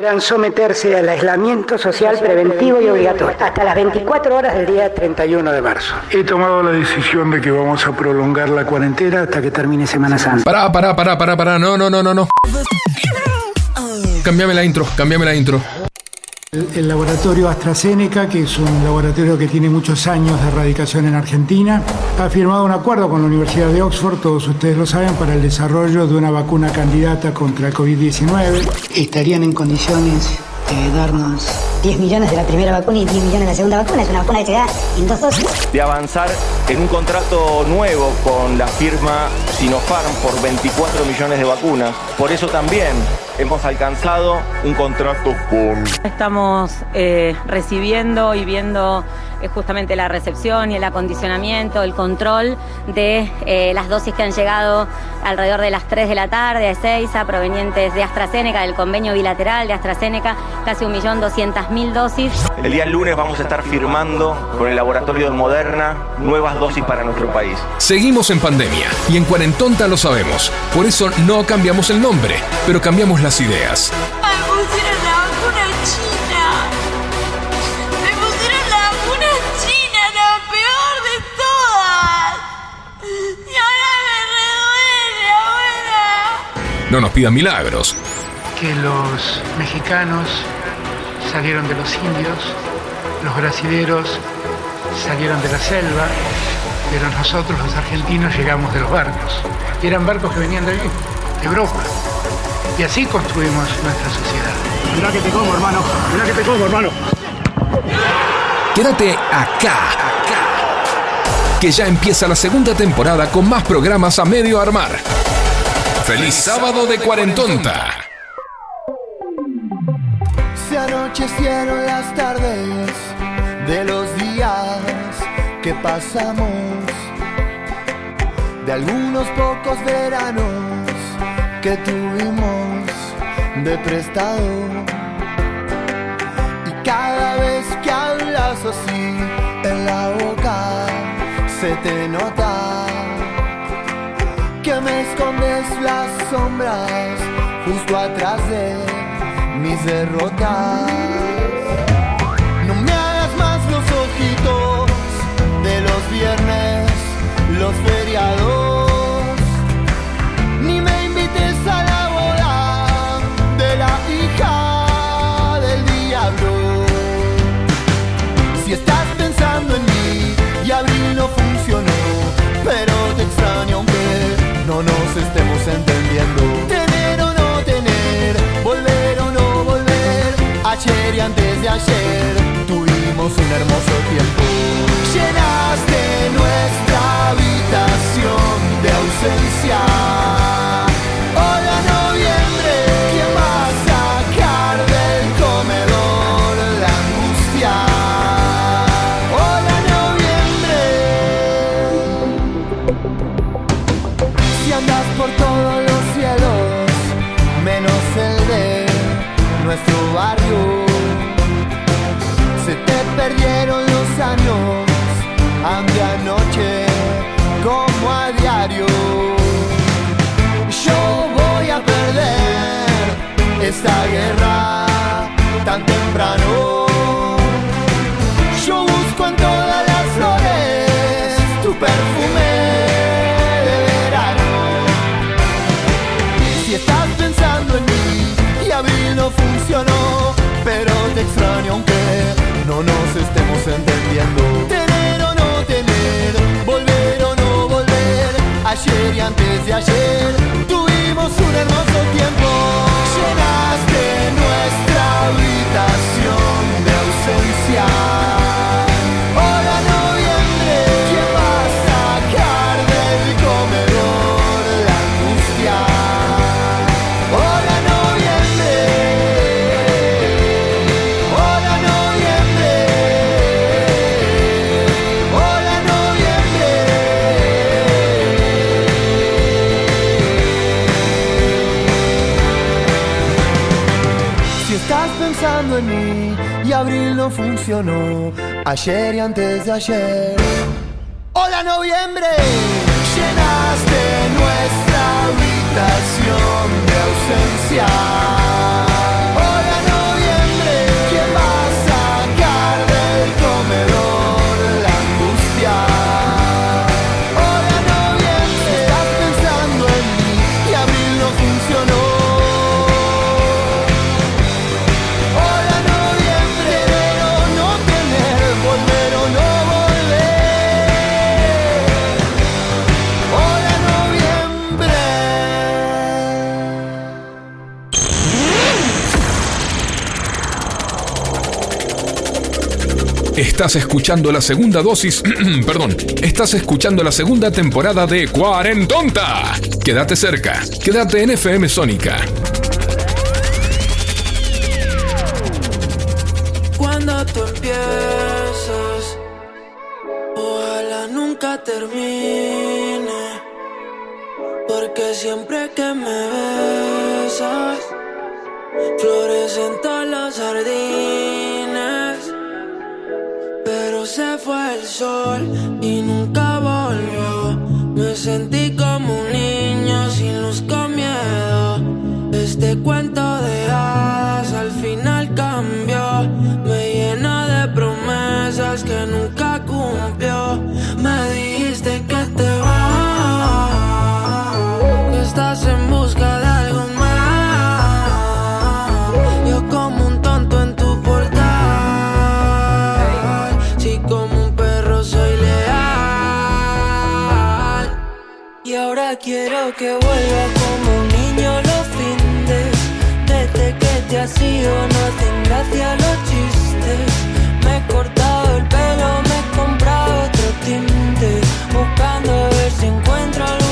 Deberán someterse al aislamiento social preventivo y obligatorio hasta las 24 horas del día 31 de marzo. He tomado la decisión de que vamos a prolongar la cuarentena hasta que termine Semana Santa. Pará, pará, pará, pará, pará. No, no, no, no, no. Cambiame la intro, cambiame la intro. El, el laboratorio AstraZeneca, que es un laboratorio que tiene muchos años de erradicación en Argentina, ha firmado un acuerdo con la Universidad de Oxford, todos ustedes lo saben, para el desarrollo de una vacuna candidata contra el COVID-19. Estarían en condiciones de darnos 10 millones de la primera vacuna y 10 millones de la segunda vacuna. Es una vacuna que se da en dos dosis. de avanzar en un contrato nuevo con la firma Sinopharm por 24 millones de vacunas. Por eso también hemos alcanzado un contrato con Estamos eh, recibiendo y viendo eh, justamente la recepción y el acondicionamiento, el control de eh, las dosis que han llegado alrededor de las 3 de la tarde a Ezeiza, provenientes de AstraZeneca, del convenio bilateral de AstraZeneca, casi 1.200.000 dosis. El día lunes vamos a estar firmando con el laboratorio de Moderna nuevas dosis para nuestro país. Seguimos en pandemia y en Cuarentonta lo sabemos. Por eso no cambiamos el nombre, pero cambiamos las ideas. Me pusieron la vacuna china. Me pusieron la vacuna china, la peor de todas. Y ahora me reduele, abuela. No nos pidan milagros. Que los mexicanos salieron de los indios, los brasileros salieron de la selva, pero nosotros los argentinos llegamos de los barcos. Y eran barcos que venían de allí, de Europa. Y así construimos nuestra sociedad. Mirá que te como, hermano. Mirá que te como, hermano. Quédate acá, acá. Que ya empieza la segunda temporada con más programas a medio armar. ¡Feliz sábado de Cuarentonta! Se anochecieron las tardes de los días que pasamos, de algunos pocos veranos que tuvimos de prestado. Y cada vez que hablas así en la boca, se te nota que me escondes las sombras justo atrás de mis derrotas. No me hagas más los ojitos de los viernes, los feriados. Ni me invites a la boda de la hija del diablo. Si estás pensando en mí y abril no funcionó, pero te extraño aunque no nos estemos entendiendo. Tener o no tener, volver o no volver, ayer y antes de ayer tuvimos un hermoso tiempo. Llenaste nuestra habitación de ausencia. Yo voy a perder esta guerra tan temprano. Yo busco en todas las flores tu perfume de verano. Si estás pensando en mí y abril no funcionó, pero te extraño aunque no nos antes de ayer tuvimos un hermoso tiempo. Llenaste nuestra habitación de ausencia. Abril no funcionó, ayer y antes de ayer. Hola noviembre, llenaste nuestra habitación de ausencia. Estás escuchando la segunda dosis, perdón, estás escuchando la segunda temporada de Cuarentonta. Quédate cerca, quédate en FM Sónica. Cuando tú empiezas, ojalá nunca termine, porque siempre que me cuento de hadas al final cambió. Me llena de promesas que nunca cumplió. Me dijiste que te vas, que estás en busca de algo más. Yo como un tonto en tu portal, si como un perro soy leal. Y ahora quiero que vuelvas. que así o no hacen gracia los chistes. Me he cortado el pelo, me he comprado otro tinte, buscando a ver si encuentro algo.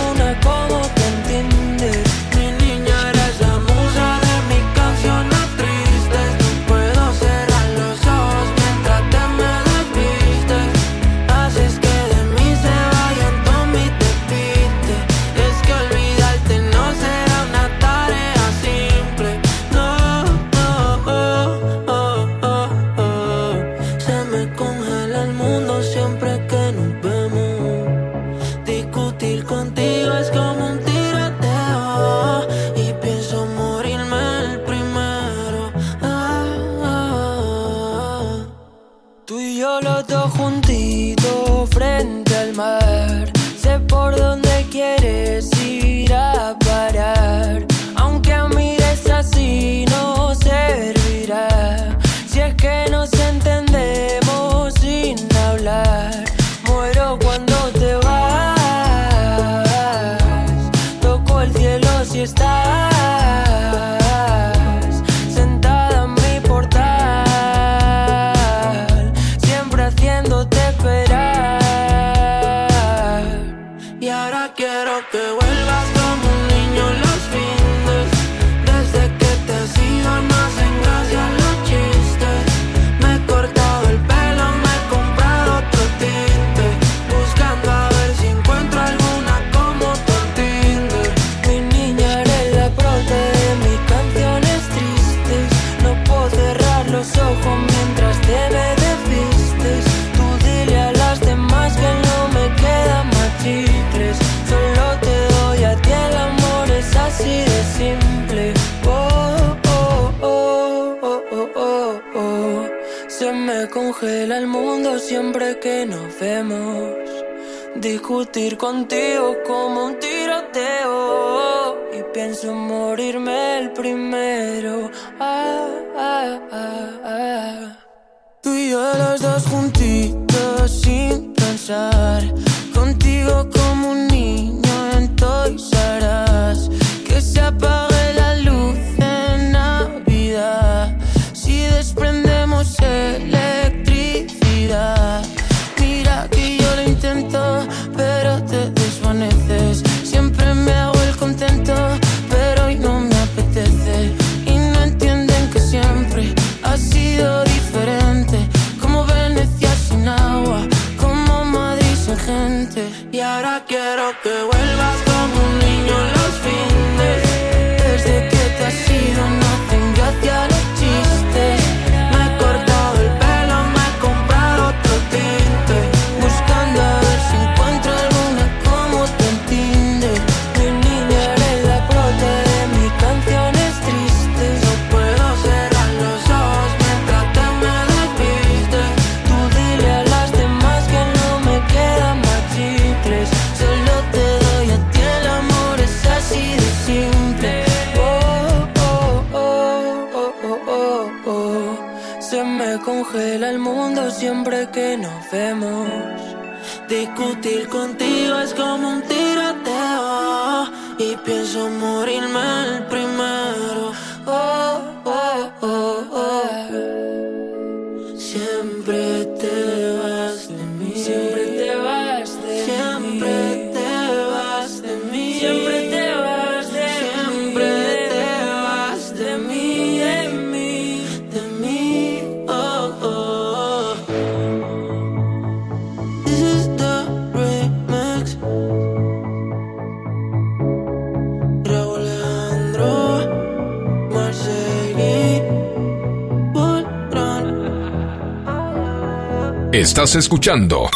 Estás escuchando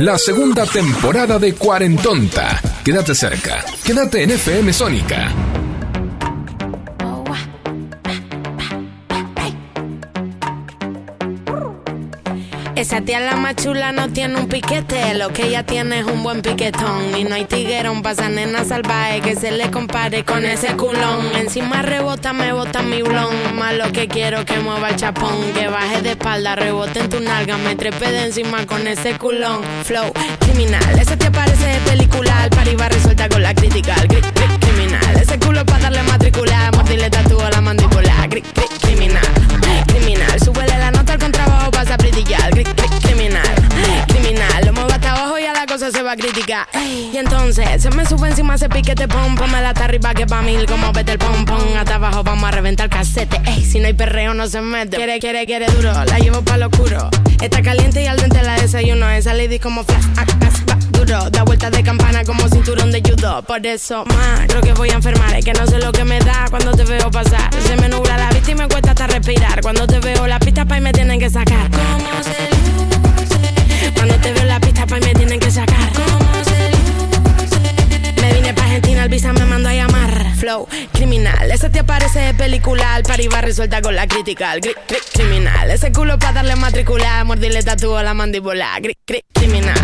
la segunda temporada de Cuarentonta. Quédate cerca. Quédate en FM Sónica. Esa tía la más chula no tiene un piquete, lo que ella tiene es un buen piquetón. Y no hay tiguerón pasa nena salvaje que se le compare con ese culón. Encima rebota, me bota mi blon. Más lo que quiero que mueva el chapón, que baje de espalda, rebote en tu nalga, me trepe de encima con ese culón. Flow criminal, esa tía parece de película, al resuelta con la crítica. Gri, gri, criminal, ese culo para darle matricular, mordirle tatuo a la mandíbula. Gri, criminal, criminal, súbele la nota al contrabajo, pasa a brillar. Criminal, criminal, lo muevo hasta abajo y a la cosa se va a criticar. Y entonces se me sube encima ese piquete pom, la hasta arriba que pa' mil como vete el pom pom. Hasta abajo vamos a reventar casete. Ey, si no hay perreo no se mete. Quiere, quiere, quiere duro, la llevo pa' lo oscuro. Está caliente y al dente la desayuno. Esa lady como flash, ah, ah, Da vueltas de campana como cinturón de judo. Por eso, más, creo que voy a enfermar. Es que no sé lo que me da cuando te veo pasar. Se me nubla la vista y me cuesta hasta respirar. Cuando te veo la pista pa' y me tienen que sacar. ¿Cómo se cuando te veo la pista, pa' y me tienen que sacar. Argentina, el visa me mandó a llamar. Flow, criminal. Ese te aparece de película, al va resuelta con la crítica. Gri, gri, criminal. Ese culo pa' darle matricular, mordirle tatuo a la mandíbula. Gri, gri, criminal.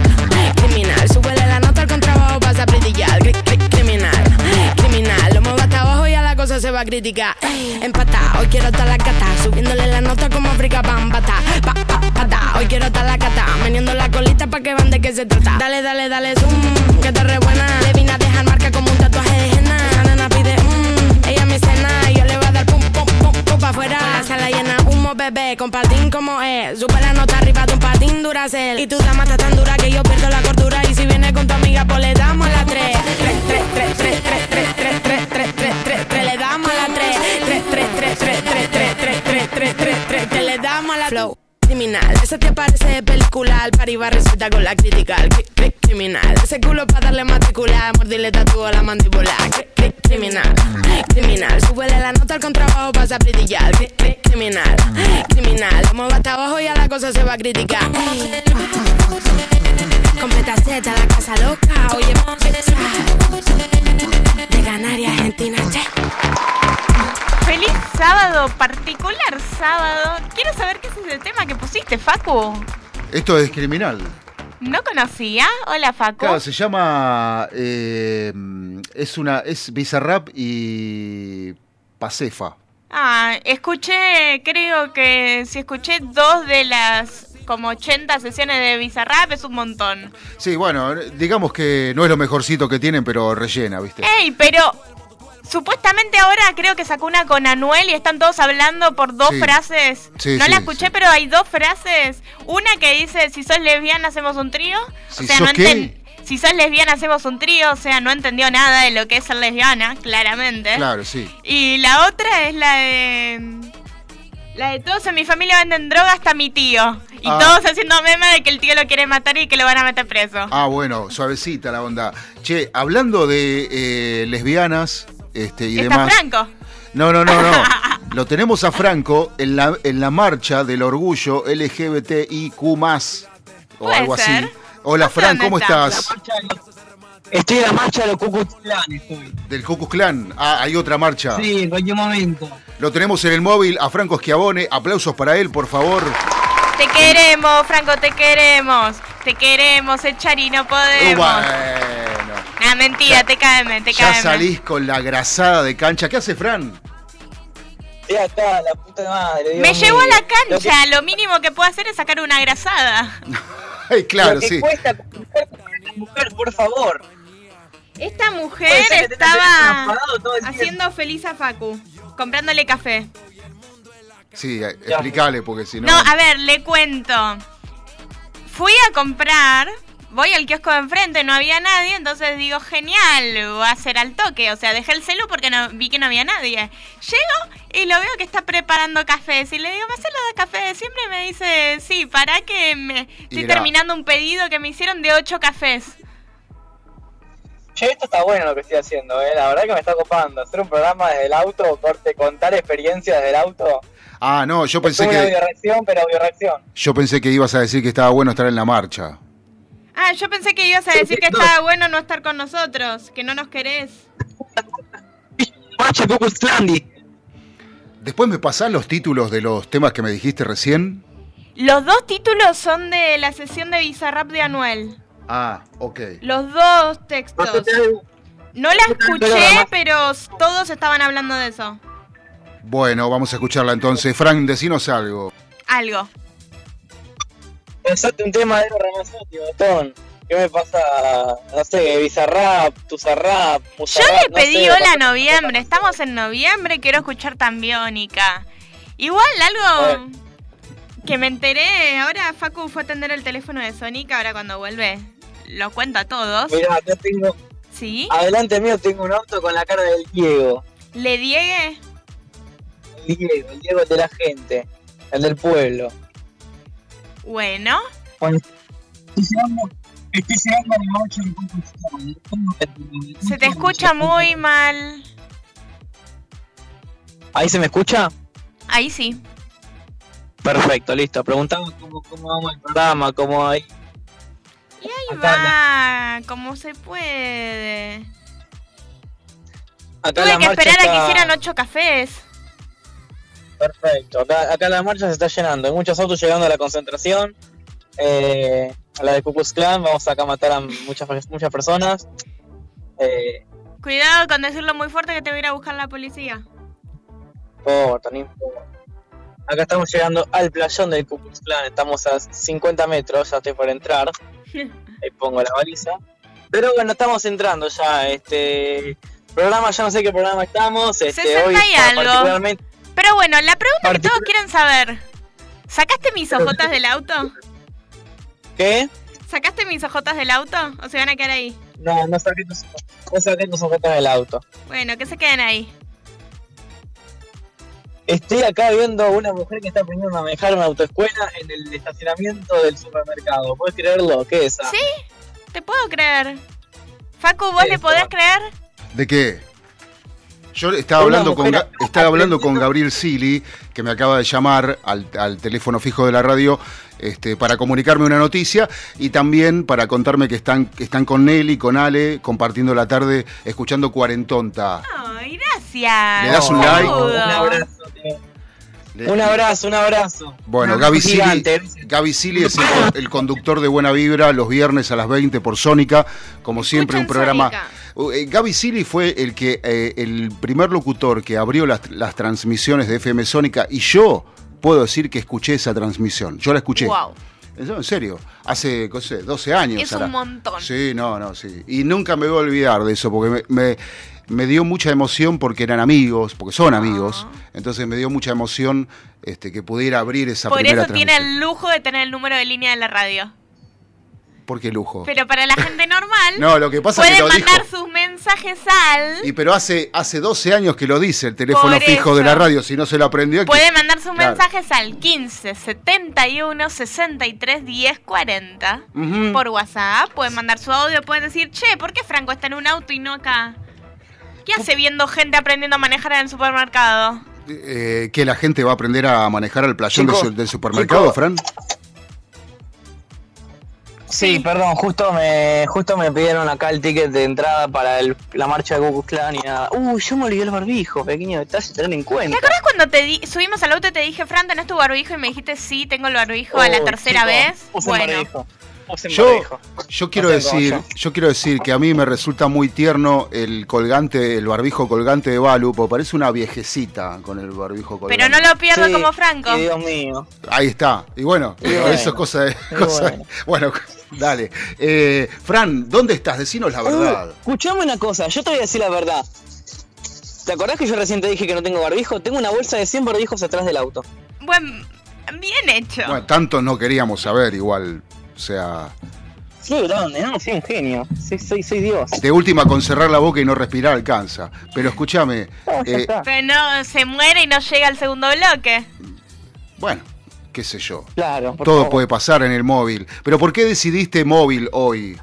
Criminal. Súbele la nota al contrabajo, pasa a brillar. Gri, criminal. Criminal. Lo muevo hasta abajo y a la cosa se va a criticar. Empata, hoy quiero estar la gata. Subiéndole la nota como África Bambata. Pa, pa, pata. Hoy quiero estar la gata. Meneando la colita pa' que van de qué se trata. Dale, dale, dale, zoom. Que te re buena. Le yo le voy a dar pum, pum, pum, pum pa' afuera. La sala llena, humo, bebé. Con patín como es. Sube la nota arriba de un patín duracel. Y tu dama está tan dura que yo pierdo la cordura. Y si viene con tu amiga, pues le damos la tres. Tres, tres, tres, tres, tres, tres, tres, tres, tres, tres, tres, tres. Le damos la tres. Tres, tres, tres, tres, tres, tres, tres, tres, tres, tres, tres. Que le damos la flow criminal. Ese te parece de película, al par va resulta con la crítica. Cri, cri, criminal. Ese culo para darle matricular, mordirle tatuo a la mandíbula. Cri, cri, criminal, criminal. Súbele la nota al contrabajo, pasa a brillar. Cri, cri, criminal, criminal. Lo muevo hasta abajo y a la cosa se va a criticar. Completa Z, la casa loca. Oye, de Canarias, Argentina, che. Feliz sábado, particular sábado. Quiero saber qué es el tema que pusiste, Facu. Esto es criminal. No conocía. Hola, Facu. Claro, se llama. eh, es una. Es Bizarrap y. Pacefa. Ah, escuché, creo que si escuché dos de las como 80 sesiones de Bizarrap es un montón. Sí, bueno, digamos que no es lo mejorcito que tienen, pero rellena, ¿viste? Ey, pero supuestamente ahora creo que sacó una con Anuel y están todos hablando por dos Sí. frases. Sí, no sí, la escuché, pero hay dos frases. Una que dice, si sos lesbiana hacemos un trío. Si o sea, sos no qué? Si sos lesbiana hacemos un trío, o sea, no entendió nada de lo que es ser lesbiana, claramente. Claro, sí. Y la otra es la de... La de todos en mi familia venden droga hasta mi tío. Y Ah. todos haciendo meme de que el tío lo quiere matar y que lo van a meter preso. Ah, bueno, suavecita la onda. Che, hablando de eh, lesbianas este, y ¿Está demás. Franco? No, no, no, no. Lo tenemos a Franco en la, en la marcha del orgullo LGBTIQ o algo así. Hola, Fran, ¿cómo está. estás? Estoy en la marcha de los Cucus Clan, estoy. Del Ku Klux Klan. Ah, hay otra marcha. Sí, en cualquier momento. Lo tenemos en el móvil a Franco Schiavone. Aplausos para él, por favor. Te queremos, Franco, te queremos. Te queremos, echar y no podemos. Bueno. Ah, mentira, te TKM, te Ya TKM. salís con la grasada de cancha. ¿Qué hace Fran? Estoy acá, la puta madre. Me llevó a la Lo que- cancha, lo, mínimo que puedo hacer es sacar una grasada. Ay, claro, lo que sí. cuesta mujer, por favor. Esta mujer estaba haciendo feliz a Facu, comprándole café. Sí, eh, explicale, porque si no. No, a ver, le cuento. Fui a comprar, voy al kiosco de enfrente, no había nadie, entonces digo, genial, voy a hacer al toque. O sea, dejé el celu porque no, vi que no había nadie. Llego y lo veo que está preparando cafés. Y le digo, ¿me haces lo de café de siempre? Y me dice, sí, para que me estoy terminando un pedido que me hicieron de ocho cafés. Che, esto está bueno lo que estoy haciendo, eh. La verdad que me está copando. Hacer un programa desde el auto, corte, contar experiencias desde el auto. Ah, no, yo pensé Tuve una que bioreacción, pero bioreacción. yo pensé que ibas a decir que estaba bueno estar en la marcha. Ah, yo pensé que ibas a decir que estaba bueno no estar con nosotros, que no nos querés. Después me pasás los títulos de los temas que me dijiste recién. Los dos títulos son de la sesión de Bizarrap de Anuel. Ah, ok. Los dos textos. No la escuché, pero todos estaban hablando de eso. Bueno, vamos a escucharla entonces. Frank, decinos algo. Algo. Pensate un tema de Eros Ramazzotti, botón. ¿Qué me pasa? No sé, Bizarrap, Tuzarrap, Yo Musarrap, le no pedí sé, hola noviembre, estamos en noviembre, quiero escuchar tan biónica. Igual algo que me enteré, ahora Facu fue a atender el teléfono de Sonic, ahora cuando vuelve lo cuenta a todos. Mirá, acá tengo. ¿Sí? Adelante mío tengo un auto con la cara del Diego. ¿Le diegue? El Diego, el Diego de la gente. El del pueblo. Bueno. Estoy llegando, a Klan. Se te escucha muy mal. ¿Ahí se me escucha? Ahí sí. Perfecto, listo. Preguntamos cómo, cómo vamos el programa, cómo hay. Y ahí va, como se puede. Acá Tuve que esperar a que hicieran ocho cafés. Perfecto, acá, acá la marcha se está llenando. Hay muchos autos llegando a la concentración. Eh, a la de Ku Klux Klan. Vamos acá a matar a muchas, muchas personas. Eh, Cuidado con decirlo muy fuerte que te va a ir a buscar la policía. importa, no importa. Acá estamos llegando al playón del Ku Klux Klan. Estamos a 50 metros, ya estoy por entrar. Ahí pongo la baliza. Pero bueno, estamos entrando ya. Este programa, ya no sé qué programa estamos. Este, 60 hoy y algo. particularmente. Pero bueno, la pregunta que todos quieren saber. ¿Sacaste mis ojotas del auto? ¿Qué? ¿Sacaste mis ojotas del auto? ¿O se van a quedar ahí? No, no saqué tus, no saqué tus ofertas del auto. Bueno, que se queden ahí. Estoy acá viendo una mujer que está aprendiendo a manejar una autoescuela en el estacionamiento del supermercado. ¿Puedes creerlo? ¿Qué es esa? ¿Sí? Te puedo creer. Facu, ¿vos le podés creer? ¿De qué? Yo estaba hablando con, estaba hablando con Gabriel Sili, que me acaba de llamar al, al teléfono fijo de la radio este, para comunicarme una noticia y también para contarme que están, que están con Nelly, con Ale, compartiendo la tarde, escuchando Cuarentonta. Ay, gracias. ¿Le das un like? Un abrazo, Un abrazo, un abrazo. Bueno, Un Gaby Sili. Gaby Sili es el, el conductor de Buena Vibra los viernes a las 20 por Sónica, como siempre un programa... Uh, eh, Gaby Sili fue el que eh, el primer locutor que abrió las, las transmisiones de FM Sónica y yo puedo decir que escuché esa transmisión. Yo la escuché. Wow. En serio, hace, no sé, 12 años. Es un montón. Sí, no, no, sí. Y nunca me voy a olvidar de eso, porque me, me- me dio mucha emoción porque eran amigos, porque son amigos. Entonces me dio mucha emoción este, que pudiera abrir esa Por primera eso tiene el lujo de tener el número de línea de la radio. ¿Por qué lujo? Pero para la gente normal, No, lo que pasa es pueden que lo mandar dijo. sus mensajes al. Y pero hace, hace 12 años que lo dice el teléfono Por fijo eso. de la radio, si no se lo aprendió. que- Pueden mandar sus Claro. mensajes al 15 71 63 10 40 Ujú. por WhatsApp. Pueden mandar su audio, pueden decir, che, ¿por qué Franco está en un auto y no acá? ¿Qué hace viendo gente aprendiendo a manejar en el supermercado? Eh, que la gente va a aprender a manejar al playón del, del supermercado. Fran. Sí, perdón, justo me justo me pidieron acá el ticket de entrada para el- la marcha de Ku Klux Klan y nada. Uy, yo me olvidé el barbijo, pequeño detalle, tener en ¿Te cuenta. acuerdas cuando te di- subimos al auto y te dije, Fran, ¿tenés tu barbijo? Y me dijiste, sí, tengo el barbijo a la Uy, tercera chico, vez. usen Bueno, barbijo, usen Yo, barbijo. yo quiero No decir, yo. yo quiero decir que a mí me resulta muy tierno el colgante, el barbijo colgante de Balu, porque parece una viejecita con el barbijo colgante. pero no lo pierdas Sí, como Franco. Dios mío. Ahí está. Y bueno, Y digo, bueno, eso es cosa de. cosa- bueno. Dale. Eh, Fran, ¿dónde estás? Decinos la verdad. Uh, escuchame una cosa, yo te voy a decir la verdad. ¿Te acordás que yo recién te dije que no tengo barbijo? Tengo una bolsa de 100 barbijos atrás del auto. Buen, bien hecho. Bueno, tanto no queríamos saber, igual. O sea, Sí, grande, no, soy un genio. Soy, soy, soy Dios. de última con cerrar la boca y no respirar alcanza. Pero escúchame, No, eh, está. Pero no, se muere y no llega al segundo bloque. bueno, qué sé yo. Claro, por Todo favor. puede pasar en el móvil. Pero ¿por qué decidiste móvil hoy?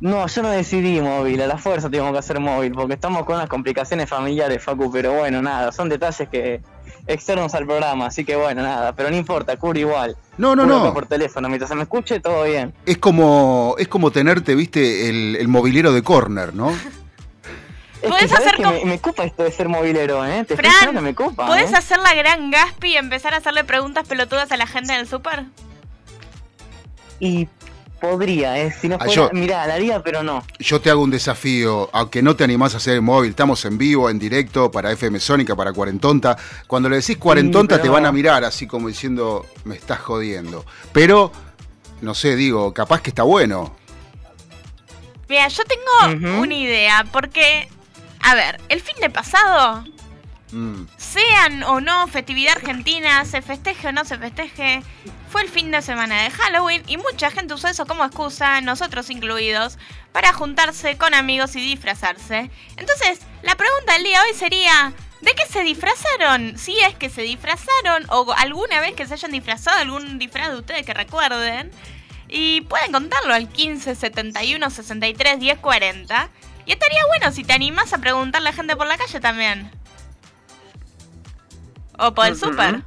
No, yo no decidí móvil, a la fuerza tengo que hacer móvil, porque estamos con unas complicaciones familiares, Facu, pero bueno, nada, son detalles que, externos al programa, así que bueno, nada, pero no importa, cubro igual. No, no, no. por teléfono, mientras se me escuche, todo bien. Es como, es como tenerte, viste, el, el mobilero de corner, ¿no? Es Podés que, ¿sabés hacer que como- me, me copa esto de ser movilero, ¿eh? Te Fran, estoy diciendo que me copa. ¿Puedes ¿eh? hacer la gran Gaspi y empezar a hacerle preguntas pelotudas a la gente del súper? Y podría, ¿eh? Si no Ah, fuera, yo- mirá, la haría, pero no. Yo te hago un desafío, aunque no te animás a hacer el móvil, estamos en vivo, en directo, para FM Sónica, para Cuarentonta. Cuando le decís Cuarentonta pero- te van a mirar así como diciendo, me estás jodiendo. Pero, no sé, digo, capaz que está bueno. Mira, yo tengo una idea, porque, a ver, el fin de pasado, Mm. sean o no festividad argentina, se festeje o no se festeje, fue el fin de semana de Halloween y mucha gente usó eso como excusa, nosotros incluidos, para juntarse con amigos y disfrazarse. Entonces, la pregunta del día de hoy sería, ¿de qué se disfrazaron? Si es que se disfrazaron o alguna vez que se hayan disfrazado, algún disfraz de ustedes que recuerden. Y pueden contarlo al 15 71 63 10 40. Y estaría bueno si te animás a preguntarle a la gente por la calle también. O por el súper.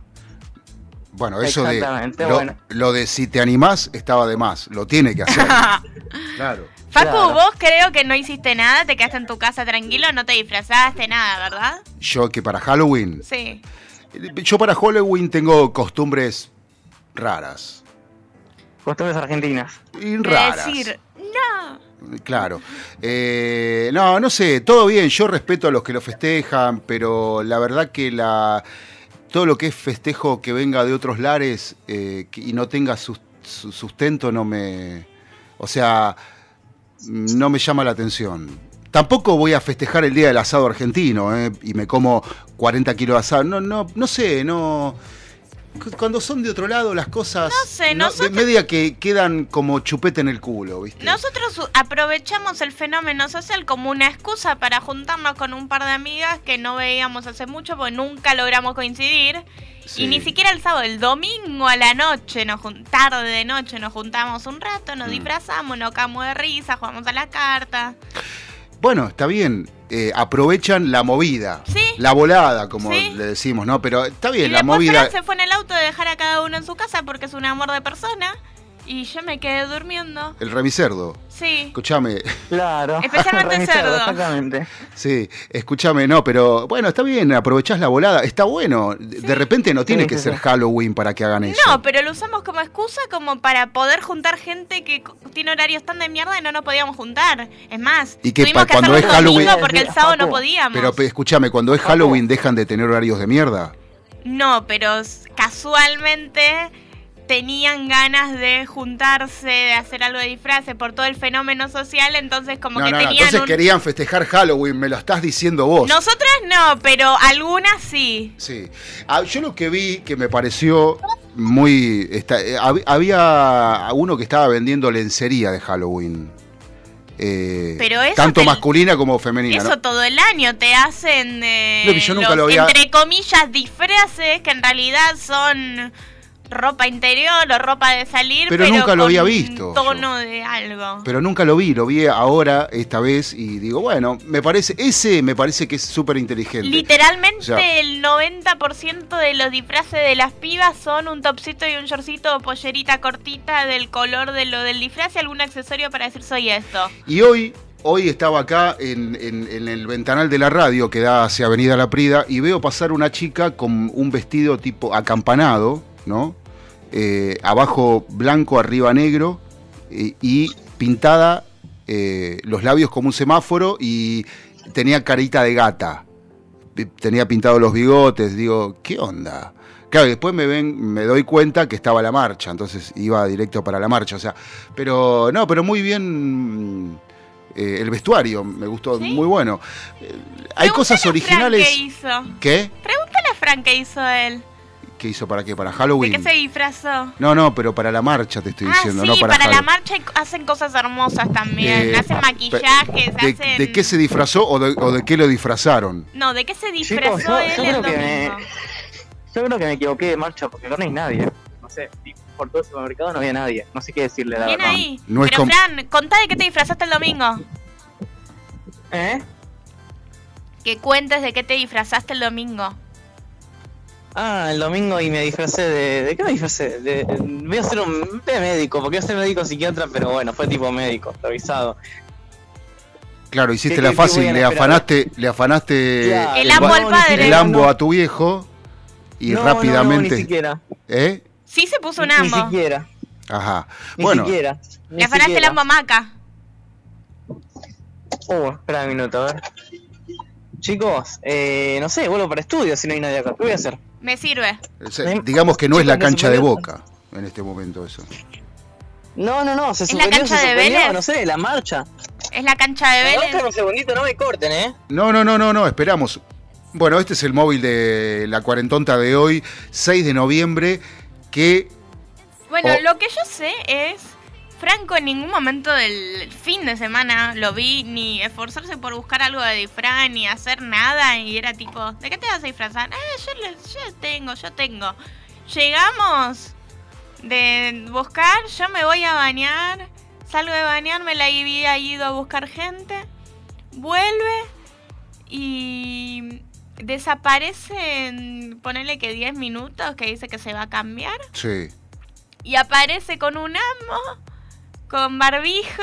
Bueno, eso de Exactamente, lo, bueno. lo de si te animás estaba de más, lo tiene que hacer. claro. Facu, Claro. vos creo que no hiciste nada, te quedaste en tu casa tranquilo, no te disfrazaste, nada, ¿verdad? Yo que para Halloween, Sí. yo para Halloween tengo costumbres raras. Costumbres argentinas. Y raras. decir. Claro. Eh, no, no sé, todo bien, yo respeto a los que lo festejan, pero la verdad que la todo lo que es festejo que venga de otros lares eh, y no tenga sus- su sustento no me... O sea, no me llama la atención. Tampoco voy a festejar el Día del Asado argentino eh, y me como 40 kilos de asado. No, no, no sé, no... cu- Cuando son de otro lado las cosas... No sé, de nosotros- media que quedan como chupete en el culo, ¿viste? Nosotros aprovechamos el fenómeno social como una excusa para juntarnos con un par de amigas que no veíamos hace mucho porque nunca logramos coincidir. Sí. Y ni siquiera el sábado, el domingo a la noche, nos tarde de noche, nos juntamos un rato, Mm. nos disfrazamos, nos cagamos de risa, jugamos a la carta. Bueno, está bien. eh, aprovechan la movida. Sí. La volada, como Sí. le decimos, ¿no? Pero está bien, y la movida. Se fue en el auto de dejar a cada uno en su casa porque es un amor de persona. Y yo me quedé durmiendo. El remicerdo. Sí. Escúchame, Claro. Especialmente Remisado, cerdo. Exactamente. sí, escúchame, no, pero bueno, está bien, aprovechás la volada, está bueno. De de repente no tiene Sí, que sí, ser sí. Halloween para que hagan eso. No, pero lo usamos como excusa como para poder juntar gente que tiene horarios tan de mierda y no nos podíamos juntar. Es más, Y que tuvimos que cuando es Halloween- porque el sábado no podíamos. Pero pe- escúchame, cuando es Halloween dejan de tener horarios de mierda. No, pero casualmente tenían ganas de juntarse, de hacer algo de disfraces por todo el fenómeno social, entonces como No, que no, tenían entonces un... querían festejar Halloween, me lo estás diciendo vos. Nosotras no, pero algunas sí. Sí. Ah, yo lo que vi que me pareció muy. esta- eh, hab- había uno que estaba vendiendo lencería de Halloween. Eh, Pero eso tanto te- masculina como femenina. Eso ¿no? todo el año te hacen eh, No, yo nunca los, lo había- entre comillas disfraces que en realidad son ropa interior o ropa de salir, Pero pero, nunca lo había visto tono de algo. Pero nunca lo vi, lo vi ahora, esta vez, y digo, bueno, me parece, ese me parece que es súper inteligente. Literalmente O sea- el 90% de los disfraces de las pibas son un topsito y un shortcito o pollerita cortita del color de lo del disfraz y algún accesorio para decir soy esto. Y hoy, hoy estaba acá en, en- en el ventanal de la radio que da hacia Avenida La Prida y veo pasar una chica con un vestido tipo acampanado, ¿no? Eh, abajo blanco, arriba negro eh, y pintada eh, los labios como un semáforo y tenía carita de gata. Pi- Tenía pintados los bigotes, digo, ¿qué onda? Claro, y después me ven, me doy cuenta que estaba la marcha, entonces iba directo para la marcha, o sea, pero no, pero muy bien eh, el vestuario, me gustó, muy bueno. Eh, hay cosas originales. ¿Qué hizo? ¿Qué? Pregúntale a Frank qué hizo él. ¿Qué hizo para qué? ¿Para ¿De Halloween? qué se disfrazó? No, no, pero para la marcha te estoy Ah, diciendo, sí, no para, para, la marcha hacen cosas hermosas también. Eh, hacen maquillajes, ¿De, hacen... de qué se disfrazó o de, o de qué lo disfrazaron? No, ¿de qué se disfrazó yo, él yo el creo que domingo? me, yo creo que me equivoqué de marcha porque no hay nadie. No sé, por todo el supermercado no había nadie. No sé qué decirle, la Bien verdad. ahí. No Pero com- Fran, contá de qué te disfrazaste el domingo. ¿Eh? Que cuentes de qué te disfrazaste el domingo. Ah, el domingo y me disfracé de. ¿De qué me disfracé? De, voy a ser un de médico, porque voy a ser médico psiquiatra, pero bueno, fue tipo médico, revisado. Claro, hiciste ¿Qué- la qué- fácil, qué le afanaste, le afanaste. El ambo al padre. el ambo a tu viejo y No, no, no, rápidamente. ni siquiera. ¿Eh? Sí se puso un Ni ambo. siquiera. Ajá. Ni bueno, siquiera. Ni Le afanaste el ambo a Maca. Uh, espera un minuto, a ver. Chicos, eh, no sé, vuelvo para estudio si no hay nadie acá. ¿Qué voy a hacer? Me sirve. digamos que no es la cancha de boca en este momento eso. No, no, no, se ¿Es la cancha se de Vélez? no sé, la marcha. Es la cancha de Vélez. un segundito, no me corten, ¿eh? No, no, no, no, no, esperamos. Bueno, este es el móvil de la cuarentonta de hoy, 6 de noviembre, que Bueno, Oh. lo que yo sé es. Franco en ningún momento del fin de semana lo vi ni esforzarse por buscar algo de disfraz ni hacer nada y era tipo, ¿de qué te vas a disfrazar? Eh, yo, yo tengo, yo tengo. Llegamos de buscar, yo me voy a bañar, salgo de bañarme, la había ido a buscar gente, vuelve y desaparece en, ponele que 10 minutos, que dice que se va a cambiar sí. y aparece con un amo, con barbijo,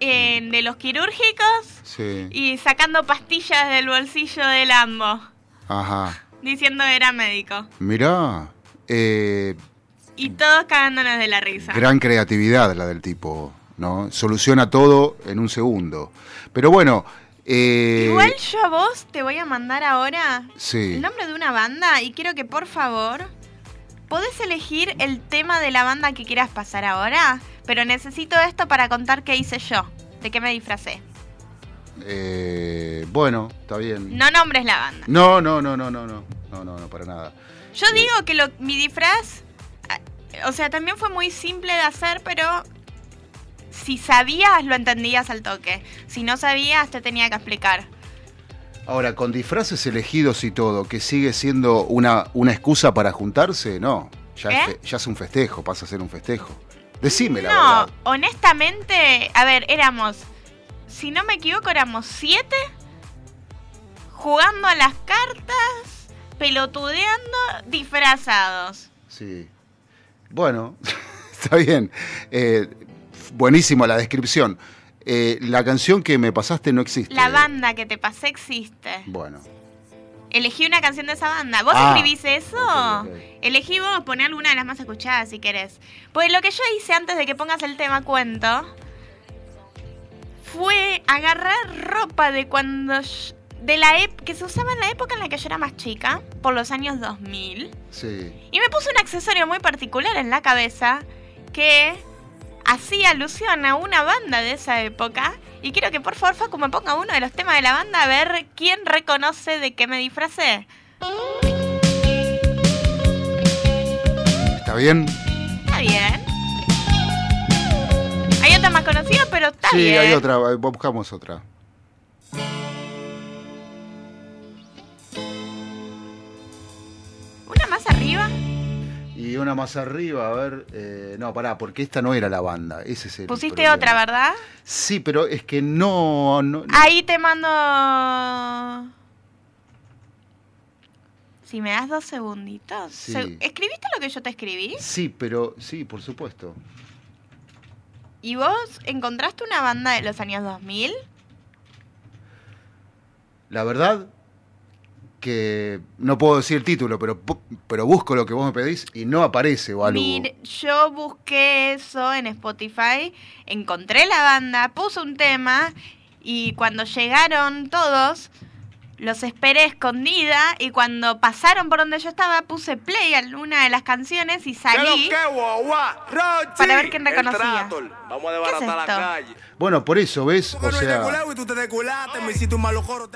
eh, de los quirúrgicos Sí. y sacando pastillas del bolsillo del ambo, Ajá. diciendo era médico. Mirá, eh, Y todos cagándonos de la risa. gran creatividad la del tipo, ¿no? Soluciona todo en un segundo. Pero bueno, eh, Igual yo a vos te voy a mandar ahora Sí. el nombre de una banda y quiero que por favor podés elegir el tema de la banda que quieras pasar ahora, pero necesito esto para contar qué hice yo, de qué me disfracé. eh, bueno, está bien. No nombres la banda. No, no, no, no, no, no, no, no, no, para nada. Yo digo que lo, mi disfraz, ah, o sea, también fue muy simple de hacer, pero si sabías, lo entendías al toque. Si no sabías, te tenía que explicar. Ahora, con disfraces elegidos y todo, que sigue siendo una, una excusa para juntarse, no. Ya, es ¿Eh? ya es un festejo, pasa a ser un festejo. Decime la no, verdad. honestamente, a ver, éramos, si no me equivoco, éramos siete jugando a las cartas, pelotudeando, disfrazados. Sí. Bueno, está bien. Eh, buenísima la descripción. Eh, la canción que me pasaste no existe. La banda que te pasé existe. Bueno. Elegí una canción de esa banda. ¿Vos Ah, escribís eso? Elegí vos, poné alguna de las más escuchadas si querés. Pues lo que yo hice antes de que pongas el tema cuento fue agarrar ropa de cuando yo- de la ep- que se usaba en la época en la que yo era más chica, por los años 2000, Sí. y me puse un accesorio muy particular en la cabeza que hacía alusión a una banda de esa época. Y quiero que por favor Facu me ponga uno de los temas de la banda a ver quién reconoce de qué me disfracé. ¿Está bien? Está bien. Hay otra más conocida, pero está sí, bien. hay otra. eh, Buscamos otra. Una más arriba. Y una más arriba, a ver. eh, no, pará, porque esta no era la banda. Ese es el Pusiste problema. otra, ¿verdad? Sí, pero es que no. no- Ahí te mando. Si me das dos segunditos. Sí. ¿Escribiste lo que yo te escribí? Sí, pero sí, por supuesto. ¿Y vos encontraste una banda de los años 2000? La verdad que no puedo decir el título, pero, pero busco lo que vos me pedís y no aparece o algo. Mire, yo busqué eso en Spotify, encontré la banda, puse un tema y cuando llegaron todos, los esperé escondida y cuando pasaron por donde yo estaba, puse play a una de las canciones y salí para ver quién reconocía. Vamos a ¿Qué es desbaratar la calle. Bueno, por eso, ¿ves? O sea,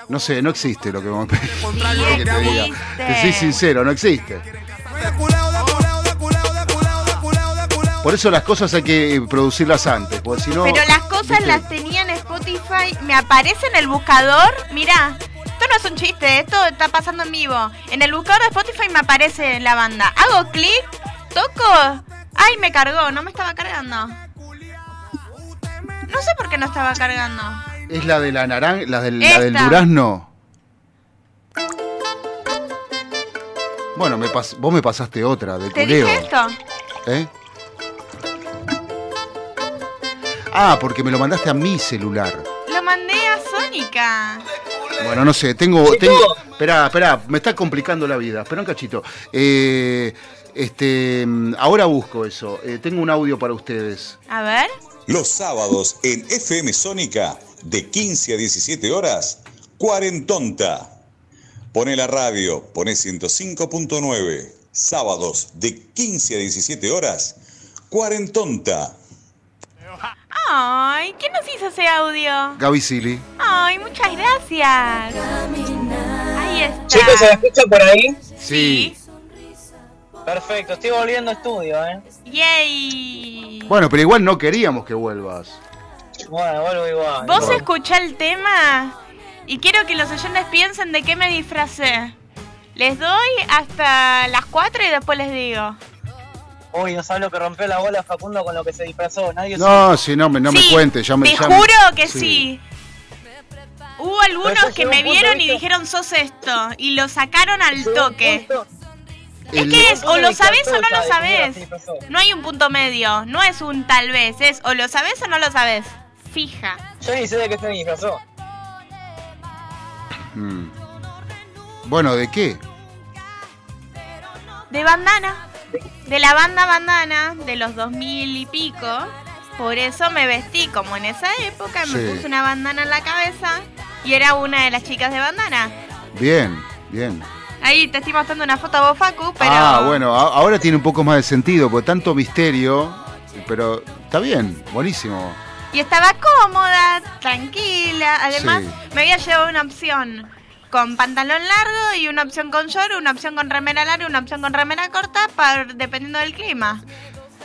no sé, no existe lo que pedís. ¿Qué que te diga? Te soy sincero, no existe. Por eso las cosas hay que producirlas antes, porque si no... Pero las cosas ¿viste? las tenía en Spotify, me aparece en el buscador, mirá, esto no es un chiste, esto está pasando en vivo. En el buscador de Spotify me aparece la banda. Hago clic, toco, ay, me cargó, no me estaba cargando. No sé por qué no estaba cargando. Es la de la naranja, la del, la del durazno. Bueno, me pas- vos me pasaste otra de ¿Te culeo. dije esto? ¿Eh? Ah, porque me lo mandaste a mi celular. Lo mandé a Sónica. Bueno, no sé, tengo. tengo esperá, esperá, me está complicando la vida. Espera un cachito. Eh, este, ahora busco eso. Eh, tengo un audio para ustedes. A ver. Los sábados en FM Sónica de 15 a 17 horas, Cuarentonta. Pone la radio, pone 105.9. Sábados de 15 a 17 horas, Cuarentonta. Ay, ¿quién nos hizo ese audio? Gaby Silly. Ay, muchas gracias. Ahí está. Chicos, ¿se me escucha por ahí? Sí. Perfecto, estoy volviendo a estudio, ¿eh? Yay. Bueno, pero igual no queríamos que vuelvas. Bueno, vuelvo igual. ¿Vos igual. escuchá el tema? Y quiero que los oyentes piensen de qué me disfracé. Les doy hasta las 4 y después les digo. Uy, no sabes lo que rompió la bola Facundo con lo que se disfrazó. Nadie No, si no me, no me Sí, cuentes, ya me Te ya me- juro que sí. Hubo algunos que me vieron y dijeron sos esto. Y lo sacaron al toque. Es El- que es o lo me sabés o no lo disfrazó. No hay un punto medio. No es un tal vez. Es o lo sabés o no lo sabés. Fija. Yo ni sé de qué se disfrazó. Mm. Bueno, ¿de qué? De bandana. De la banda bandana de los 2000 y pico. Por eso me vestí como en esa época. Me Sí. puse una bandana en la cabeza. Y era una de las chicas de bandana. Bien, bien. Ahí te estoy mostrando una foto a vos, Facu, pero... Ah, bueno, ahora tiene un poco más de sentido, porque tanto misterio, pero está bien, buenísimo. Y estaba cómoda, tranquila. Además, Sí. me había llevado una opción con pantalón largo y una opción con short, una opción con remera larga y una opción con remera corta, para, dependiendo del clima.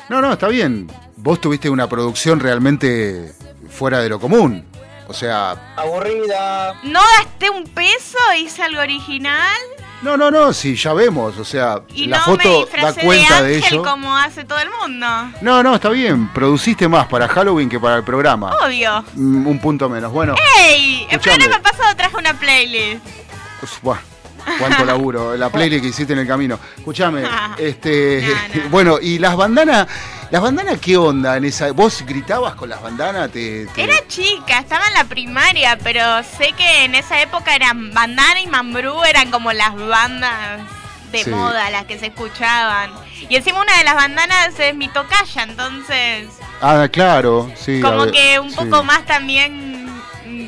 No, no, está bien. Vos tuviste una producción realmente fuera de lo común. O sea, Aburrida. No gasté un peso, hice algo original no, no, no, sí, ya vemos. O sea, y la no me foto da disfracé cuenta de de, ángel ello. como hace todo el mundo. No, no, está bien. Produciste más para Halloween que para el programa. Obvio. Mm, Un punto menos. Bueno, ¡Ey! El programa pasado traje una playlist. Cuánto laburo. La playlist que hiciste en el camino. Escuchame, este, bueno, y las bandanas, las bandanas, ¿qué onda en esa? ¿Vos gritabas con las bandanas? Te, te- Era chica, estaba en la primaria, pero sé que en esa época eran Bandana y Mambrú, eran como las bandas de Sí. moda, las que se escuchaban. Y encima una de las bandanas es mi tocaya, entonces Ah, claro, sí. como ver, que un sí. poco más también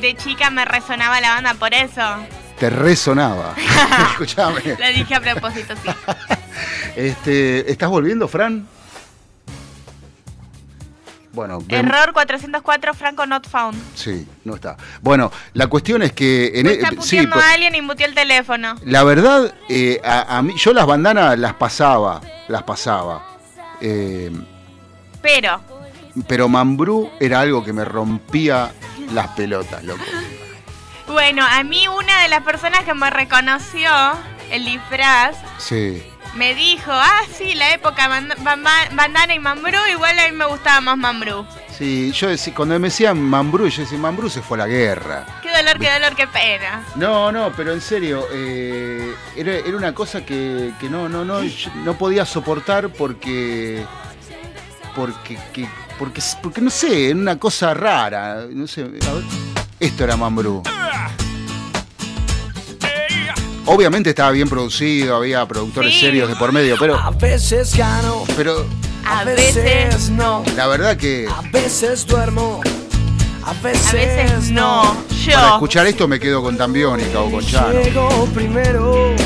de chica me resonaba la banda por eso. Te resonaba. Escuchame. Lo dije a propósito, sí. Este, ¿Estás volviendo, Fran? Bueno, Error 404, Franco not found. sí, no está. Bueno, la cuestión es que en Está sí, puteando pues, a alguien y mutió el teléfono. la verdad, eh, a, a mí, yo las bandanas las pasaba, las pasaba. Eh, Pero, pero Mambrú era algo que me rompía las pelotas, loco. Bueno, a mí una de las personas que me reconoció el disfraz Sí. me dijo, ah, sí, la época bandana y mambrú, igual a mí me gustaba más mambrú. Sí, yo decía, cuando me decían Mambrú, yo decía, Mambrú se fue a la guerra. Qué dolor, qué dolor, qué pena. No, no, pero en serio, eh, era, era una cosa que, que no, no, no, yo no podía soportar porque, porque, que- porque, porque no sé, era una cosa rara, no sé, a ver, esto era Mambrú. Obviamente estaba bien producido, había productores Sí. serios de por medio, pero, A veces gano, pero A veces no. la verdad que a veces duermo, a veces, A veces no. para Yo. escuchar esto me quedo con Tambiónica o con Chano.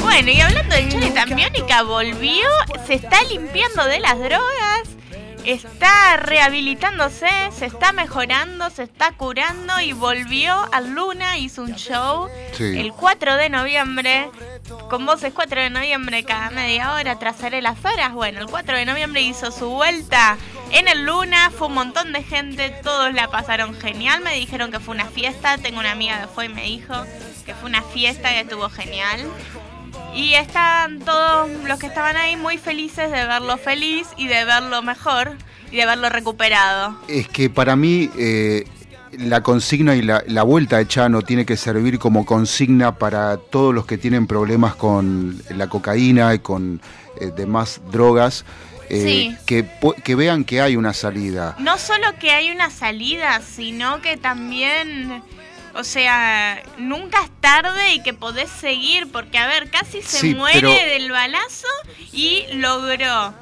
Bueno, y hablando de Chani Tambiónica, volvió, se está limpiando de las drogas, está rehabilitándose, se está mejorando, se está curando y volvió a Luna, hizo un show Sí. el 4 de noviembre. Con voces 4 de noviembre cada media hora, trazaré las horas. Bueno, el 4 de noviembre hizo su vuelta en el Luna, fue un montón de gente, todos la pasaron genial, me dijeron que fue una fiesta, tengo una amiga que fue y me dijo que fue una fiesta que estuvo genial. Y están todos los que estaban ahí muy felices de verlo feliz y de verlo mejor y de verlo recuperado. Es que para mí, eh, la consigna y la, la vuelta de Chano tiene que servir como consigna para todos los que tienen problemas con la cocaína y con eh, demás drogas. eh, Sí. que, que vean que hay una salida. No solo que hay una salida, sino que también, o sea, nunca es tarde y que podés seguir, porque a ver, casi se Sí, muere pero- del balazo y logró.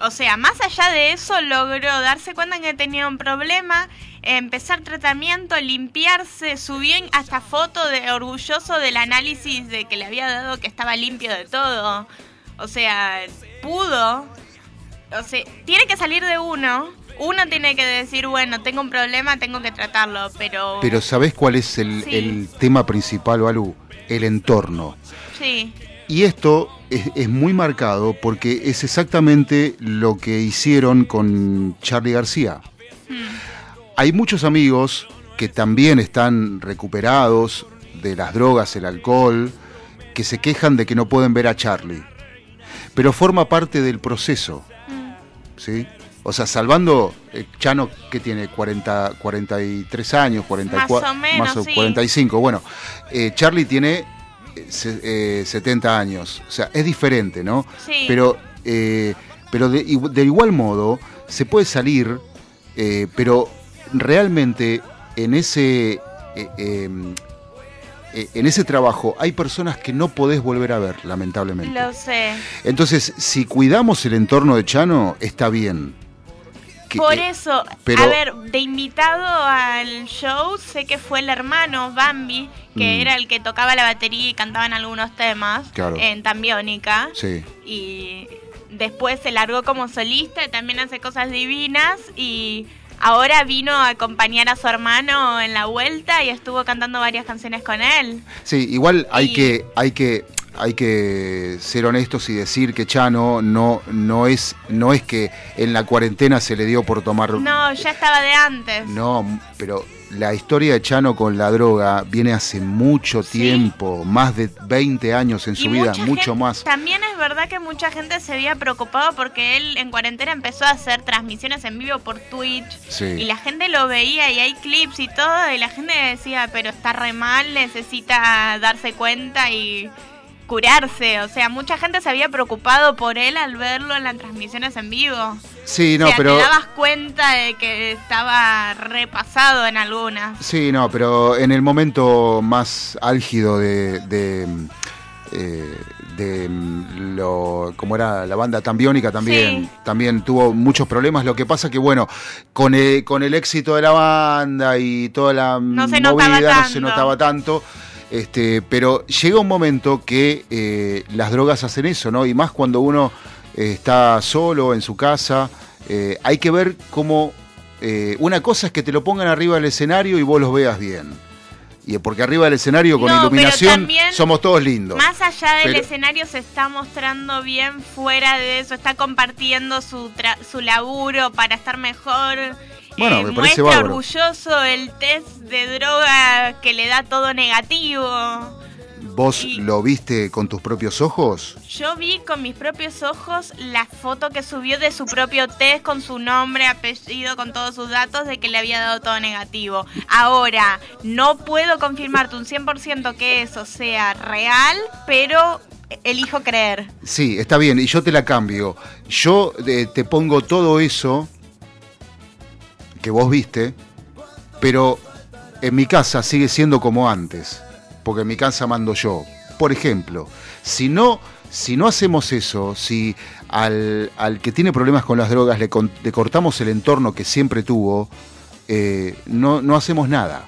O sea, más allá de eso, logró darse cuenta que tenía un problema, empezar tratamiento, limpiarse, subió hasta foto de orgulloso del análisis de que le había dado que estaba limpio de todo. O sea, pudo. O sea, tiene que salir de uno. Uno tiene que decir, bueno, tengo un problema, tengo que tratarlo, pero... Pero ¿sabés cuál es el, Sí. el tema principal, Balú? El entorno. Sí, Y esto es, es muy marcado porque es exactamente lo que hicieron con Charlie García. Hay muchos amigos que también están recuperados de las drogas, el alcohol, que se quejan de que no pueden ver a Charlie. Pero forma parte del proceso. ¿Sí? O sea, salvando eh, Chano que tiene 40, 43 años, 44, Más o menos, más sí. 45. Bueno, eh, Charlie tiene eh, se- eh, 70 años. O sea, es diferente, ¿no? Sí. Pero, eh, pero de, de igual modo se puede salir, eh, pero realmente en ese, eh, eh, eh, en ese trabajo hay personas que no podés volver a ver, lamentablemente. lo sé. Entonces, si cuidamos el entorno de Chano, está bien. Que- Por eh, eso, pero- a ver, de invitado al show, sé que fue el hermano Bambi, que Mm. era el que tocaba la batería y cantaba en algunos temas Claro. en Tambiónica. Sí. Y después se largó como solista, y también hace cosas divinas y ahora vino a acompañar a su hermano en la vuelta y estuvo cantando varias canciones con él. Sí, igual hay Y- que, hay que, hay que ser honestos y decir que Chano no, no es, no es que en la cuarentena se le dio por tomar. No, ya estaba de antes. No, pero la historia de Chano con la droga viene hace mucho tiempo, más de 20 años en su vida, mucho más. También es verdad que mucha gente se había preocupado porque él en cuarentena empezó a hacer transmisiones en vivo por Twitch. Sí. Y la gente lo veía y hay clips y todo. Y la gente decía, pero está re mal, necesita darse cuenta y curarse. O sea, mucha gente se había preocupado por él al verlo en las transmisiones en vivo. Sí, no, o sea, pero te dabas cuenta de que estaba repasado en algunas. Sí, no, pero en el momento más álgido de, de, eh, de, mm, lo, como era la banda Tambiónica también, Sí. también tuvo muchos problemas. Lo que pasa que bueno, con el, con el éxito de la banda y toda la No movida no se tanto. notaba tanto. Este, pero llega un momento que eh, las drogas hacen eso, ¿no? Y más cuando uno eh, está solo en su casa, eh, hay que ver cómo eh, una cosa es que te lo pongan arriba del escenario y vos los veas bien. Y porque arriba del escenario con No, iluminación también, somos todos lindos. Más allá del Pero- escenario se está mostrando bien fuera de eso, está compartiendo su, tra- su laburo para estar mejor. Bueno, eh, me parece muestra bárbaro. orgulloso el test de droga que le da todo negativo. ¿Vos lo viste con tus propios ojos? Yo vi con mis propios ojos la foto que subió de su propio test con su nombre, apellido, con todos sus datos de que le había dado todo negativo. Ahora, no puedo confirmarte un 100% que eso sea real, pero elijo creer. Sí, está bien, y yo te la cambio. Yo eh, te pongo todo eso que vos viste, pero en mi casa sigue siendo como antes, porque en mi casa mando yo. Por ejemplo, si no, si no hacemos eso, si al, al que tiene problemas con las drogas le, con- le cortamos el entorno que siempre tuvo, eh, no, no hacemos nada.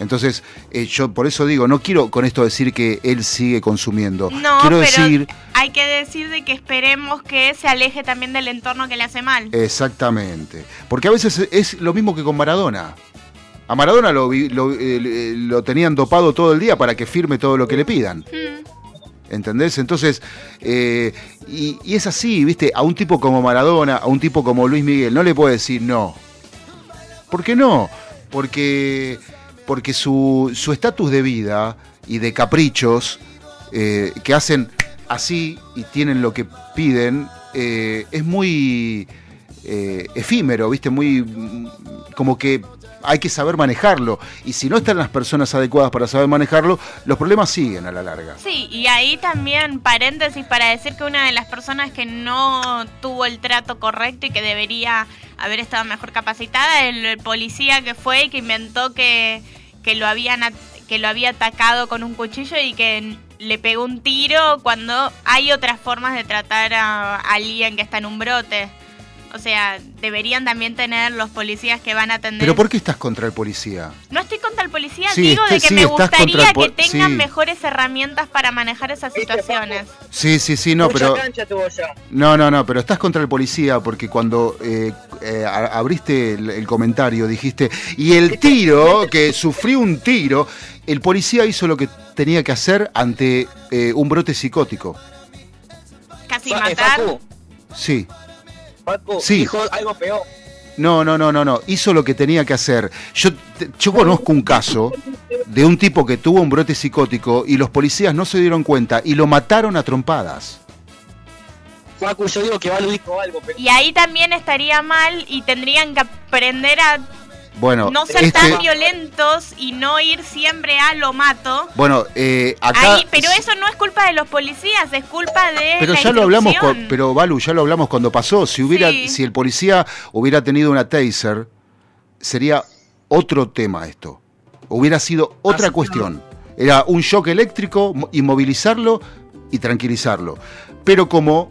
Entonces, eh, yo por eso digo, no quiero con esto decir que él sigue consumiendo. No, quiero pero decir hay que decir de que esperemos que se aleje también del entorno que le hace mal. Exactamente. Porque a veces es lo mismo que con Maradona. A Maradona lo, lo, eh, lo tenían dopado todo el día para que firme todo lo que le pidan. ¿Entendés? Entonces, eh, y, y es así, ¿viste? A un tipo como Maradona, a un tipo como Luis Miguel, no le puede decir no. ¿Por qué no? Porque, porque su estatus de vida y de caprichos eh, que hacen así y tienen lo que piden, eh, es muy eh, efímero, ¿viste? Muy. como que hay que saber manejarlo. Y si no están las personas adecuadas para saber manejarlo, los problemas siguen a la larga. Sí, y ahí también paréntesis para decir que una de las personas que no tuvo el trato correcto y que debería haber estado mejor capacitada, el, el policía que fue y que inventó que, que lo habían que lo había atacado con un cuchillo y que le pegó un tiro cuando hay otras formas de tratar a alguien que está en un brote. O sea, deberían también tener los policías que van a atender. ¿Pero por qué estás contra el policía? No estoy contra el policía, Sí, digo de este- que sí, me estás contra gustaría que tengan sí. mejores herramientas para manejar esas situaciones. Sí, sí, sí, no, pero. cancha tuvo ya. No, no, no, pero estás contra el policía porque cuando eh, eh, abriste el, el comentario dijiste, y el tiro, que sufrió un tiro, el policía hizo lo que tenía que hacer ante eh, un brote psicótico. Casi eh, matar. Sí. Facu Sí. dijo algo peor. No, no, no, no, no. Hizo lo que tenía que hacer. Yo, te- yo conozco un caso de un tipo que tuvo un brote psicótico y los policías no se dieron cuenta y lo mataron a trompadas. Facu, yo digo que Balu dijo algo peor. Y ahí también estaría mal y tendrían que aprender a Bueno, no ser este, tan violentos y no ir siempre a lo mato. bueno, eh, acá. Ahí, pero eso no es culpa de los policías, es culpa de Pero la ya lo hablamos, pero Balu, ya lo hablamos cuando pasó. Si hubiera, Sí. si el policía hubiera tenido una taser, sería otro tema esto. Hubiera sido otra cuestión. Era un shock eléctrico, mo- inmovilizarlo y tranquilizarlo. Pero como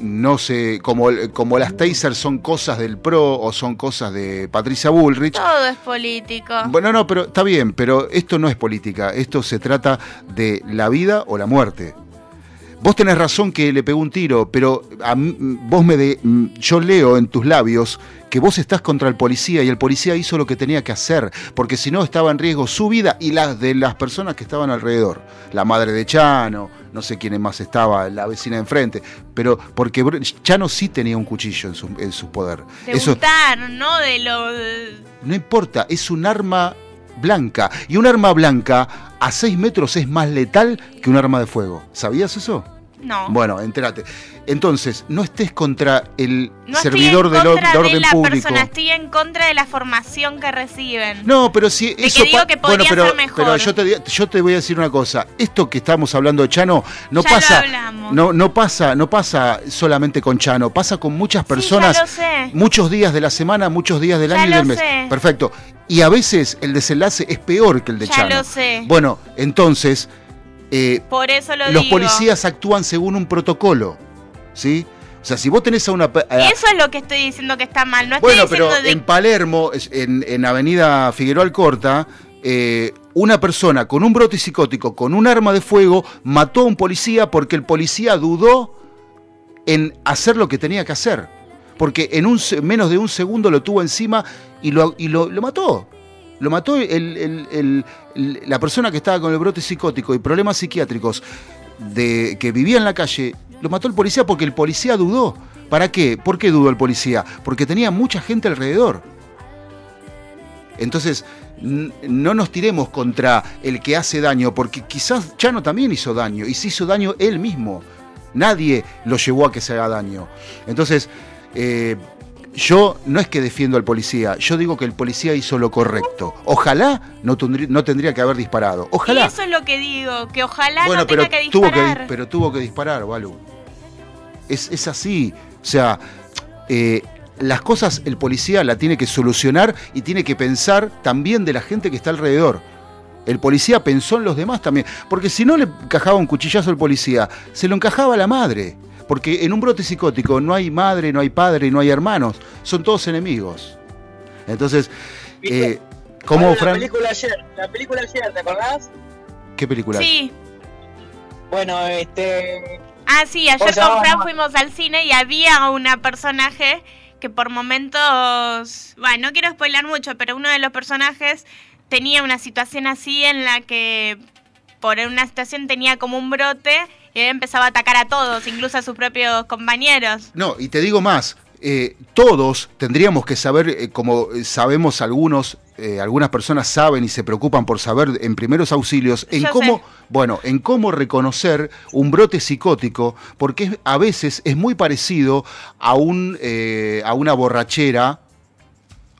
no sé, como, como las tasers son cosas del PRO o son cosas de Patricia Bullrich, Todo es político. bueno, no, pero está bien, pero esto no es política, esto se trata de la vida o la muerte. Vos tenés razón que le pegó un tiro, pero a mí- vos me de, yo leo en tus labios que vos estás contra el policía y el policía hizo lo que tenía que hacer, porque si no estaba en riesgo su vida y las de las personas que estaban alrededor. La madre de Chano, no sé quién más estaba, la vecina de enfrente, pero porque Chano sí tenía un cuchillo en su, en su poder. De Eso, gustar, ¿no? De lo... no importa, es un arma blanca. Y un arma blanca a 6 metros es más letal que un arma de fuego. ¿Sabías eso? No. Bueno, entérate. Entonces, no estés contra el No servidor estoy en del or- contra de de, orden la público. persona, estoy en contra de la formación que reciben. No, pero si De eso que digo que bueno, pero, ser mejor. pero yo te, di- yo te voy a decir una cosa. Esto que estamos hablando de Chano no Ya lo pasa, hablamos. no, no pasa, no pasa solamente con Chano, pasa con muchas personas, ya lo sé. muchos días de la semana, muchos días del Ya año y lo del mes. sé. Perfecto. Y a veces el desenlace es peor que el de Ya Chano. lo sé. Bueno, entonces eh, Por eso lo los digo. policías actúan según un protocolo, ¿sí? O sea, si vos tenés a una a- Eso es lo que estoy diciendo que está mal. No bueno, pero de en Palermo, en, en Avenida Figueroa Alcorta, eh, una persona con un brote psicótico, con un arma de fuego, mató a un policía porque el policía dudó en hacer lo que tenía que hacer. Porque en un, menos de un segundo lo tuvo encima y lo, y lo, lo mató. Lo mató el- el- el- la persona que estaba con el brote psicótico y problemas psiquiátricos de, que vivía en la calle. Lo mató el policía porque el policía dudó. ¿Para qué? ¿Por qué dudó el policía? Porque tenía mucha gente alrededor. Entonces, no nos tiremos contra el que hace daño, porque quizás Chano también hizo daño, y se hizo daño él mismo. Nadie lo llevó a que se haga daño. Entonces, eh, yo no es que defiendo al policía, yo digo que el policía hizo lo correcto. Ojalá no, tendrí- no tendría que haber disparado. Y Ojalá. eso es lo que digo, que ojalá Bueno, no pero tenga que tuvo que, disparar. di- pero tuvo que disparar, Balu. Es, es así. O sea, eh, las cosas el policía la tiene que solucionar y tiene que pensar también de la gente que está alrededor. El policía pensó en los demás también. Porque si no le encajaba un cuchillazo al policía, se lo encajaba a la madre. Porque en un brote psicótico no hay madre, no hay padre, no hay hermanos. Son todos enemigos. Entonces, eh, ¿cómo, Bueno, La Fran? película ayer, la película ayer, ¿te acordás? ¿Qué película? Sí. Bueno, este. Ah, sí, ayer ¿Cómo se con? Fran fuimos al cine y había una personaje que por momentos, bueno, no quiero spoilar mucho, pero uno de los personajes tenía una situación así en la que por una situación tenía como un brote y él empezaba a atacar a todos, incluso a sus propios compañeros. No, y te digo más, eh, todos tendríamos que saber, eh, como sabemos algunos, eh, algunas personas saben y se preocupan por saber en primeros auxilios, en Yo cómo, sé. bueno, en cómo reconocer un brote psicótico, porque es- a veces es muy parecido a un eh, a una borrachera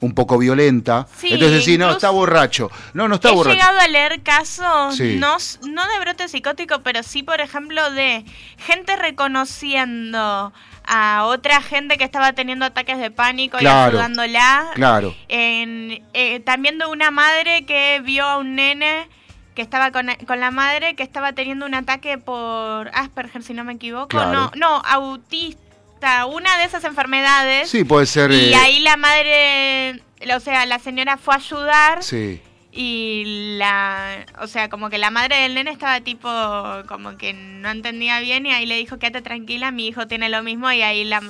un poco violenta. Sí, Entonces decís, no, está borracho. No, no está He borracho. llegado a leer casos, Sí. no, no de brote psicótico, pero sí, por ejemplo, de gente reconociendo a otra gente que estaba teniendo ataques de pánico Claro, y ayudándola. claro. En, eh, también de una madre que vio a un nene que estaba con, con la madre que estaba teniendo un ataque por Asperger, si no me equivoco. Claro. No, no, autista, una de esas enfermedades. Sí, puede ser. Y eh, ahí la madre, o sea, la señora fue a ayudar Sí. y la, o sea, como que la madre del nene estaba tipo, como que no entendía bien y ahí le dijo, quédate tranquila, mi hijo tiene lo mismo y ahí la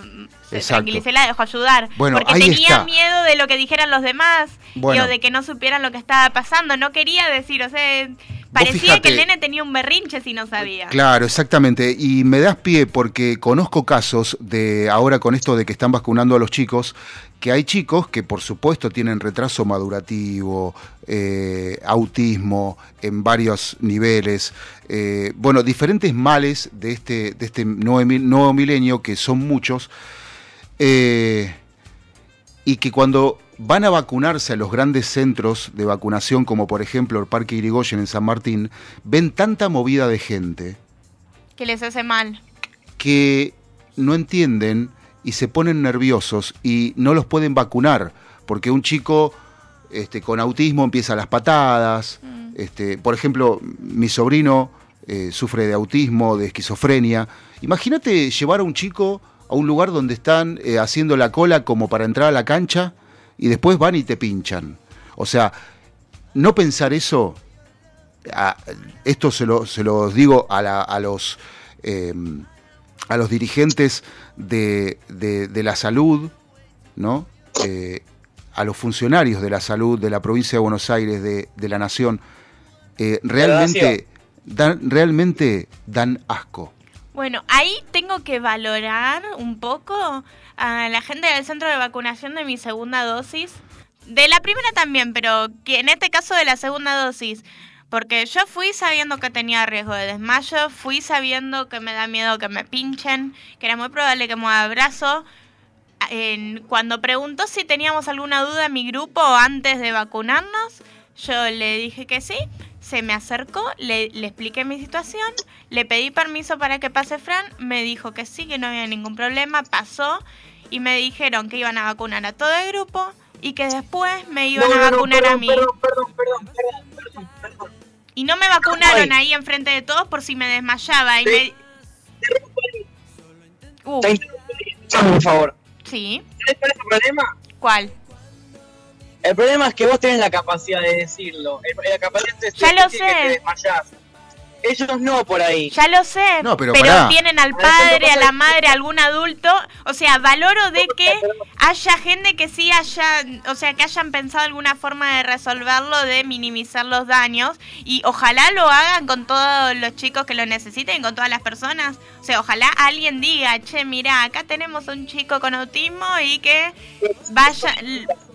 se tranquilizó y la dejó ayudar. Bueno, porque ahí tenía está. miedo de lo que dijeran los demás Bueno. y o de que no supieran lo que estaba pasando. No quería decir, o sea, parecía fíjate- que el nene tenía un berrinche si no sabía. Claro, exactamente. Y me das pie porque conozco casos de ahora con esto de que están vacunando a los chicos, que hay chicos que por supuesto tienen retraso madurativo, eh, autismo en varios niveles, eh, bueno, diferentes males de este, de este nuevo, nuevo milenio, que son muchos, eh, y que cuando van a vacunarse a los grandes centros de vacunación, como por ejemplo el Parque Irigoyen en San Martín, ven tanta movida de gente Que les hace mal. que no entienden y se ponen nerviosos y no los pueden vacunar, porque un chico este, con autismo empieza las patadas, este, por ejemplo, mi sobrino eh, sufre de autismo, de esquizofrenia. Imagínate llevar a un chico a un lugar donde están eh, haciendo la cola como para entrar a la cancha y después van y te pinchan. O sea, no pensar eso, a- esto se lo, se los digo a, la- a los, eh, a los dirigentes de, de- de la salud, ¿no? Eh, a los funcionarios de la salud de la provincia de Buenos Aires, de, de la nación, eh, realmente, dan, realmente dan asco. Bueno, ahí tengo que valorar un poco a la gente del centro de vacunación de mi segunda dosis. De la primera también, pero que en este caso de la segunda dosis. Porque yo fui sabiendo que tenía riesgo de desmayo, fui sabiendo que me da miedo que me pinchen, que era muy probable que me abrazo. Cuando preguntó si teníamos alguna duda en mi grupo antes de vacunarnos, yo le dije que sí, se me acercó, le, le expliqué mi situación, le pedí permiso para que pase Fran, me dijo que sí, que no había ningún problema, pasó y me dijeron que iban a vacunar a todo el grupo y que después me iban No, a no, no, vacunar a mí. perdón, perdón, perdón, perdón. Y no me vacunaron Ay. ahí enfrente de todos por si me desmayaba y Sí. me... Uh, por favor. sí, ¿Sabes cuál es el problema? ¿cuál? El problema es que vos tenés la capacidad de decirlo. El- La capacidad de Ya lo que te desmayás. Ellos no por ahí. Ya lo sé, No, pero pero, pará. tienen al padre, a la madre, a algún adulto. O sea, valoro de que haya gente que sí haya, o sea, que hayan pensado alguna forma de resolverlo, de minimizar los daños. Y ojalá lo hagan con todos los chicos que lo necesiten, con todas las personas. O sea, ojalá alguien diga, che, mira, acá tenemos a un chico con autismo y que vaya,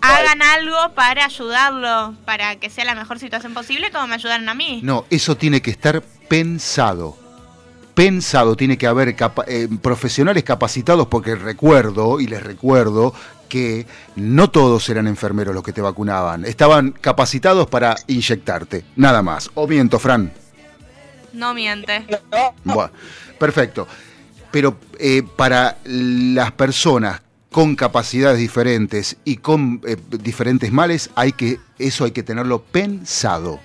hagan algo para ayudarlo, para que sea la mejor situación posible, como me ayudaron a mí. No, eso tiene que estar pensado. Pensado, tiene que haber capa- eh, profesionales capacitados, porque recuerdo, y les recuerdo, que no todos eran enfermeros los que te vacunaban. Estaban capacitados para inyectarte, nada más. O miento, Fran. No miente. Bueno, perfecto. Pero eh, para las personas con capacidades diferentes y con eh, diferentes males, hay que, eso hay que tenerlo pensado.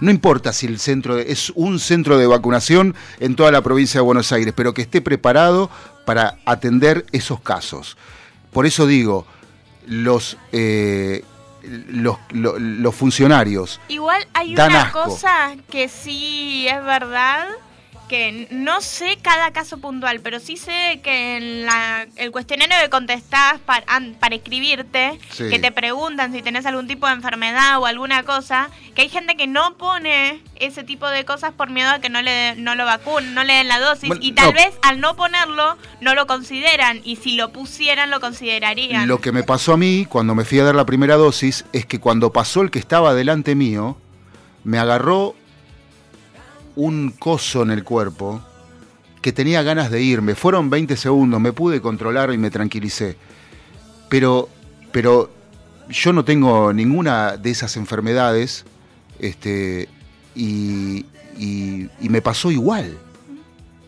No importa si el centro de- es un centro de vacunación en toda la provincia de Buenos Aires, pero que esté preparado para atender esos casos. Por eso digo, los, eh, los, lo- los funcionarios Igual hay Dan una asco. cosa que sí es verdad, que no sé cada caso puntual, pero sí sé que en la, el cuestionario que contestás para, para escribirte, Sí. que te preguntan si tenés algún tipo de enfermedad o alguna cosa, que hay gente que no pone ese tipo de cosas por miedo a que no le no lo vacunen, no le den la dosis Bueno, y tal no. vez al no ponerlo no lo consideran y si lo pusieran lo considerarían. Lo que me pasó a mí cuando me fui a dar la primera dosis es que cuando pasó el que estaba delante mío, me agarró un coso en el cuerpo que tenía ganas de irme. Fueron 20 segundos, me pude controlar y me tranquilicé. Pero, pero yo no tengo ninguna de esas enfermedades este, y, y- me pasó igual.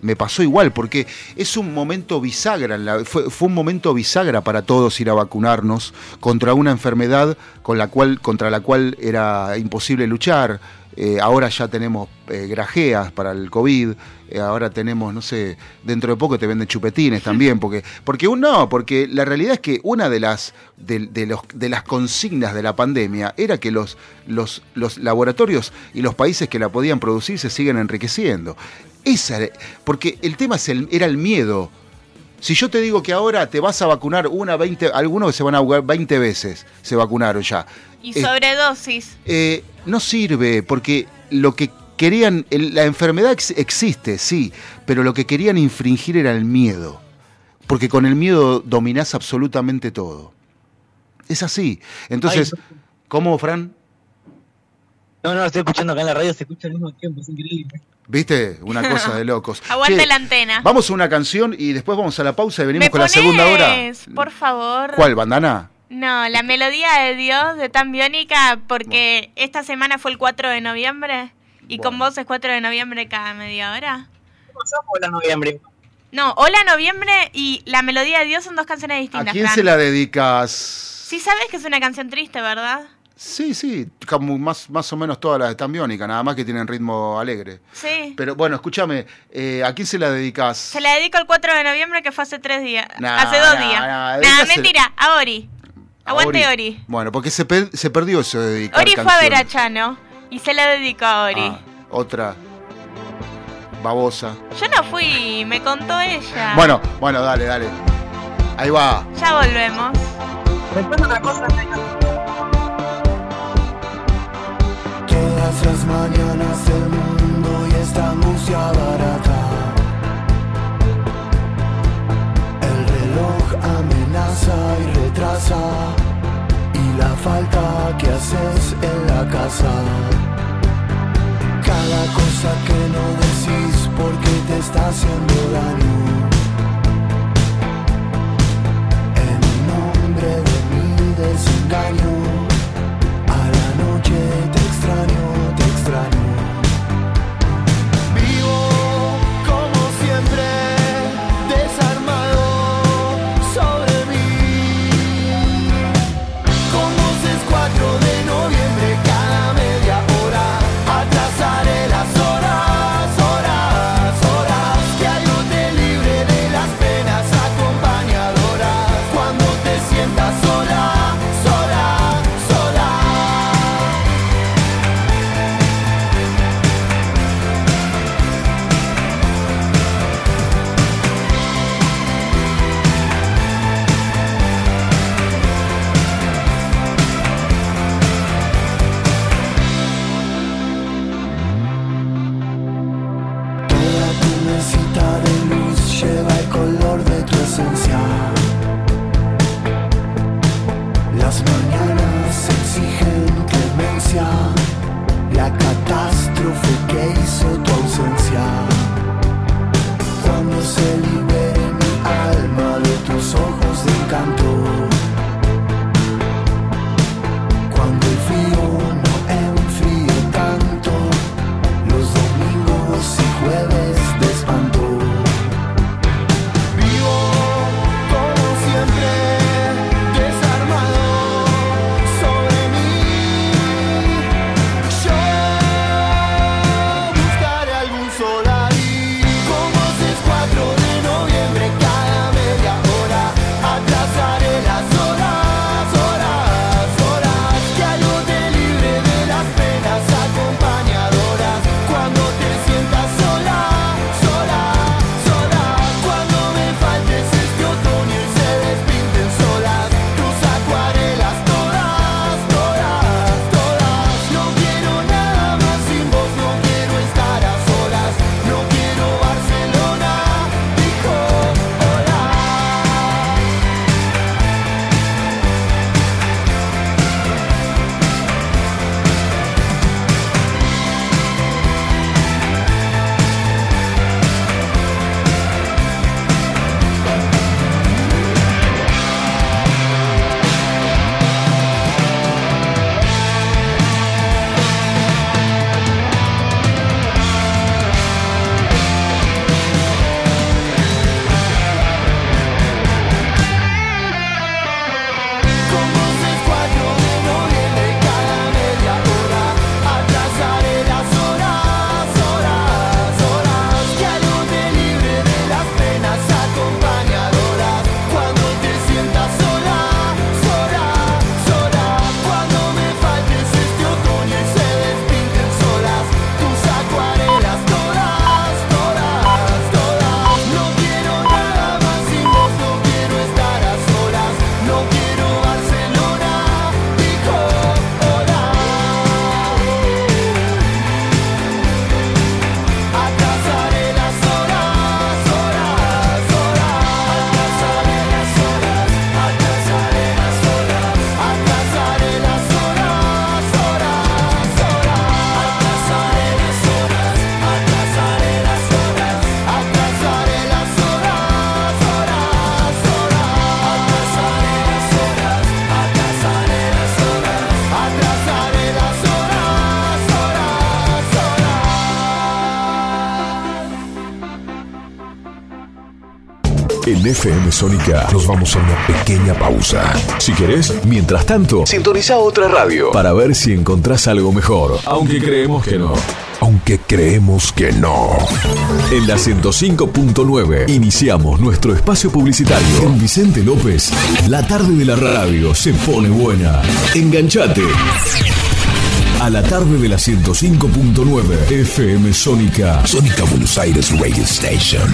Me pasó igual, porque es un momento bisagra, fue, fue un momento bisagra para todos ir a vacunarnos contra una enfermedad con la cual, contra la cual era imposible luchar. Eh, ahora ya tenemos eh, grajeas para el COVID, eh, ahora tenemos, no sé, dentro de poco te venden chupetines también, porque, porque un- no, porque la realidad es que una de las, de, de los, de las consignas de la pandemia era que los, los, los laboratorios y los países que la podían producir se siguen enriqueciendo. Esa, porque el tema es el- era el miedo. Si yo te digo que ahora te vas a vacunar una 20, algunos se van a jugar 20 veces, se vacunaron ya. y Eh, sobredosis. eh, no sirve porque lo que querían, el- la enfermedad ex- existe, sí, pero lo que querían infringir era el miedo. Porque con el miedo dominás absolutamente todo. Es así. Entonces, ¿cómo, Fran? No, no, estoy escuchando acá en la radio, se escucha al mismo tiempo, es increíble. ¿Viste? Una cosa de locos. Aguante Che, la antena. Vamos a una canción y después vamos a la pausa y venimos ¿Me con la segunda hora. Por favor. ¿Cuál, bandana? No, la melodía de Dios de Tan Biónica, porque esta semana fue el 4 de noviembre y con vos es 4 de noviembre cada media hora. Hola, noviembre. No, Hola Noviembre y la melodía de Dios son dos canciones ¿A distintas. quién Fran. se la dedicas? Sí sabes que es una canción triste, ¿verdad? Sí, sí, como más, más o menos todas las de Tambiónica, nada más que tienen ritmo alegre. Sí. Pero bueno, escúchame, eh, ¿a quién se la dedicas? Se la dedico el 4 de noviembre que fue hace tres días. Nah, hace dos nah, días. nah, mentira, a Ori. ¿A Aguante Ori. Bueno, porque se, pe- se perdió eso de dedicar Ori fue a ver a. Chano y se la dedico a Ori. Ah, otra babosa. Yo no fui, me contó ella. Bueno, bueno, dale, dale. Ahí va. Ya volvemos. Cosa, Las mañanas del mundo y esta angustia barata. El reloj amenaza y retrasa. Y la falta que haces en la casa. Cada cosa que no decís porque te está haciendo daño. En nombre de mi desengaño. A la noche te extraño. 져 Sónica nos vamos a una pequeña pausa. Si querés, mientras tanto, sintoniza otra radio para ver si encontrás algo mejor. Aunque creemos que no. Aunque creemos que no. En la 105.9 iniciamos nuestro espacio publicitario. Con Vicente López, la tarde de la radio se pone buena. Enganchate. A la tarde de la 105.9 FM Sónica. Sónica Buenos Aires Radio Station.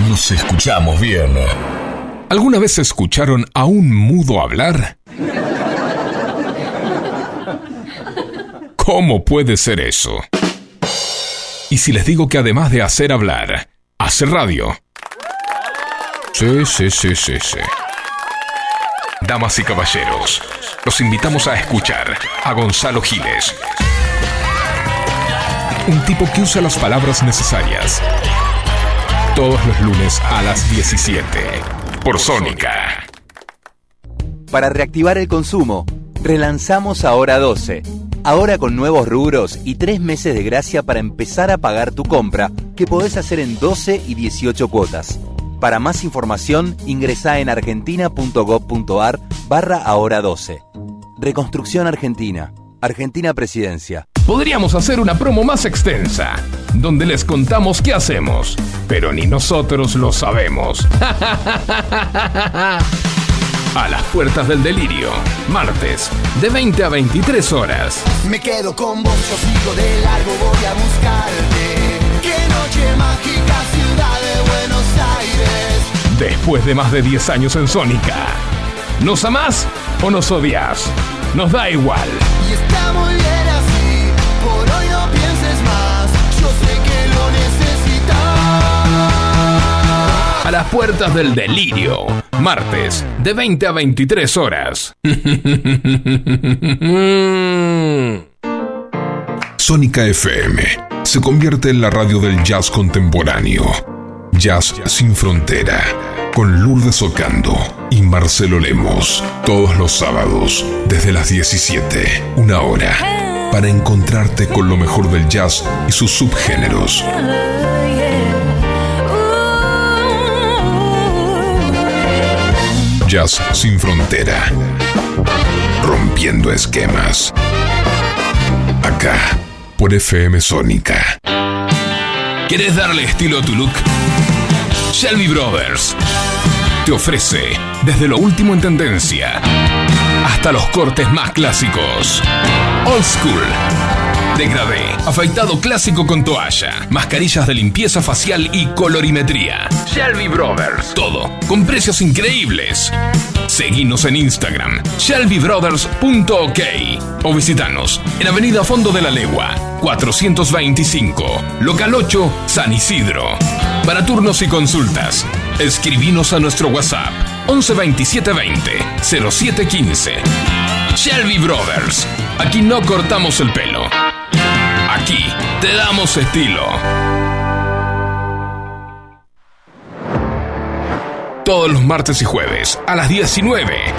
Nos escuchamos bien. ¿Alguna vez escucharon a un mudo hablar? ¿Cómo puede ser eso? ¿Y si les digo que además de hacer hablar, hace radio? Sí, sí, sí, sí, sí. Damas y caballeros, los invitamos a escuchar a Gonzalo Giles. Un tipo que usa las palabras necesarias. Todos los lunes a las 17. Por Sónica. Para reactivar el consumo, relanzamos Ahora 12. Ahora con nuevos rubros y tres meses de gracia para empezar a pagar tu compra, que podés hacer en 12 y 18 cuotas. Para más información, ingresa en argentina.gov.ar barra ahora 12. Reconstrucción Argentina. Argentina Presidencia. Podríamos hacer una promo más extensa, donde les contamos qué hacemos, pero ni nosotros lo sabemos. A las puertas del delirio, martes, de 20 a 23 horas. Me quedo con vos, yo sigo de largo, voy a buscarte. Qué noche mágica, ciudad de Buenos Aires. Después de más de 10 años en Sónica. ¿Nos amás o nos odias? Nos da igual. Y está muy bien A las puertas del delirio, martes, de 20 a 23 horas. Sónica FM se convierte en la radio del jazz contemporáneo. Jazz sin frontera, con Lourdes Ocando y Marcelo Lemos, todos los sábados, desde las 17, una hora, para encontrarte con lo mejor del jazz y sus subgéneros. Jazz sin frontera. Rompiendo esquemas. Acá, por FM Sónica. ¿Quieres darle estilo a tu look? Shelby Brothers te ofrece desde lo último en tendencia hasta los cortes más clásicos. Old School. Degradé, afeitado clásico con toalla, mascarillas de limpieza facial y colorimetría. Shelby Brothers. Todo, con precios increíbles. Seguinos en Instagram, shelbybrothers.ok o visitanos en Avenida Fondo de la Legua, 425, Local 8, San Isidro. Para turnos y consultas, escribinos a nuestro WhatsApp 11 27 20 07 15. Shelby Brothers. Aquí no cortamos el pelo. Aquí te damos estilo. Todos los martes y jueves a las 19.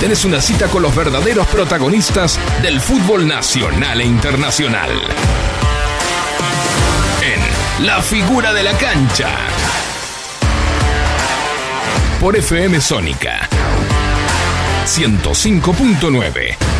Tenés una cita con los verdaderos protagonistas del fútbol nacional e internacional. En La figura de la cancha. Por FM Sónica 105.9.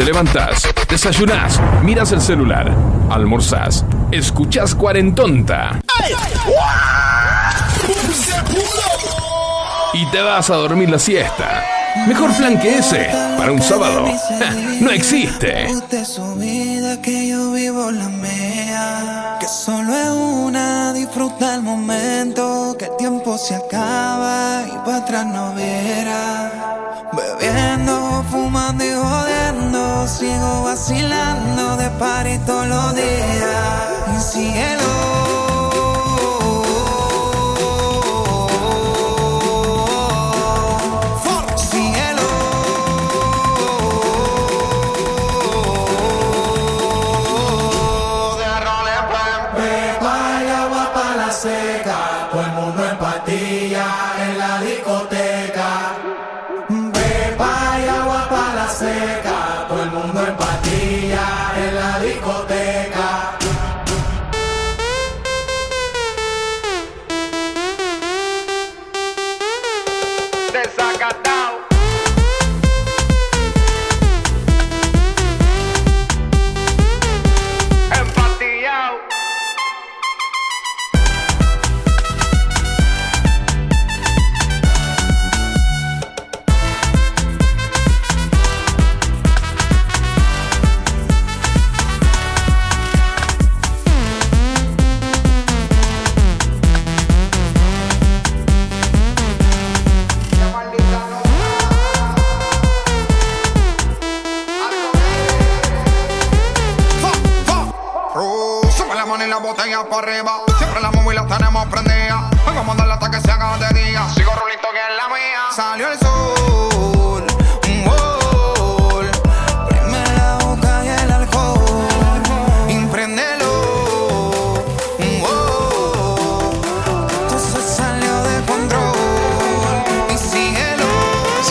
Te levantás, desayunás, miras el celular, almorzás, escuchás cuarentonta y te vas a dormir la siesta. Mejor plan que ese para un sábado. No existe. su vida que yo vivo la mía. Que solo es una, disfruta el momento. Que el tiempo se acaba y para atrás no verá. Bebiendo, fumando y jodiendo. Sigo vacilando de party todos los días. Cielo.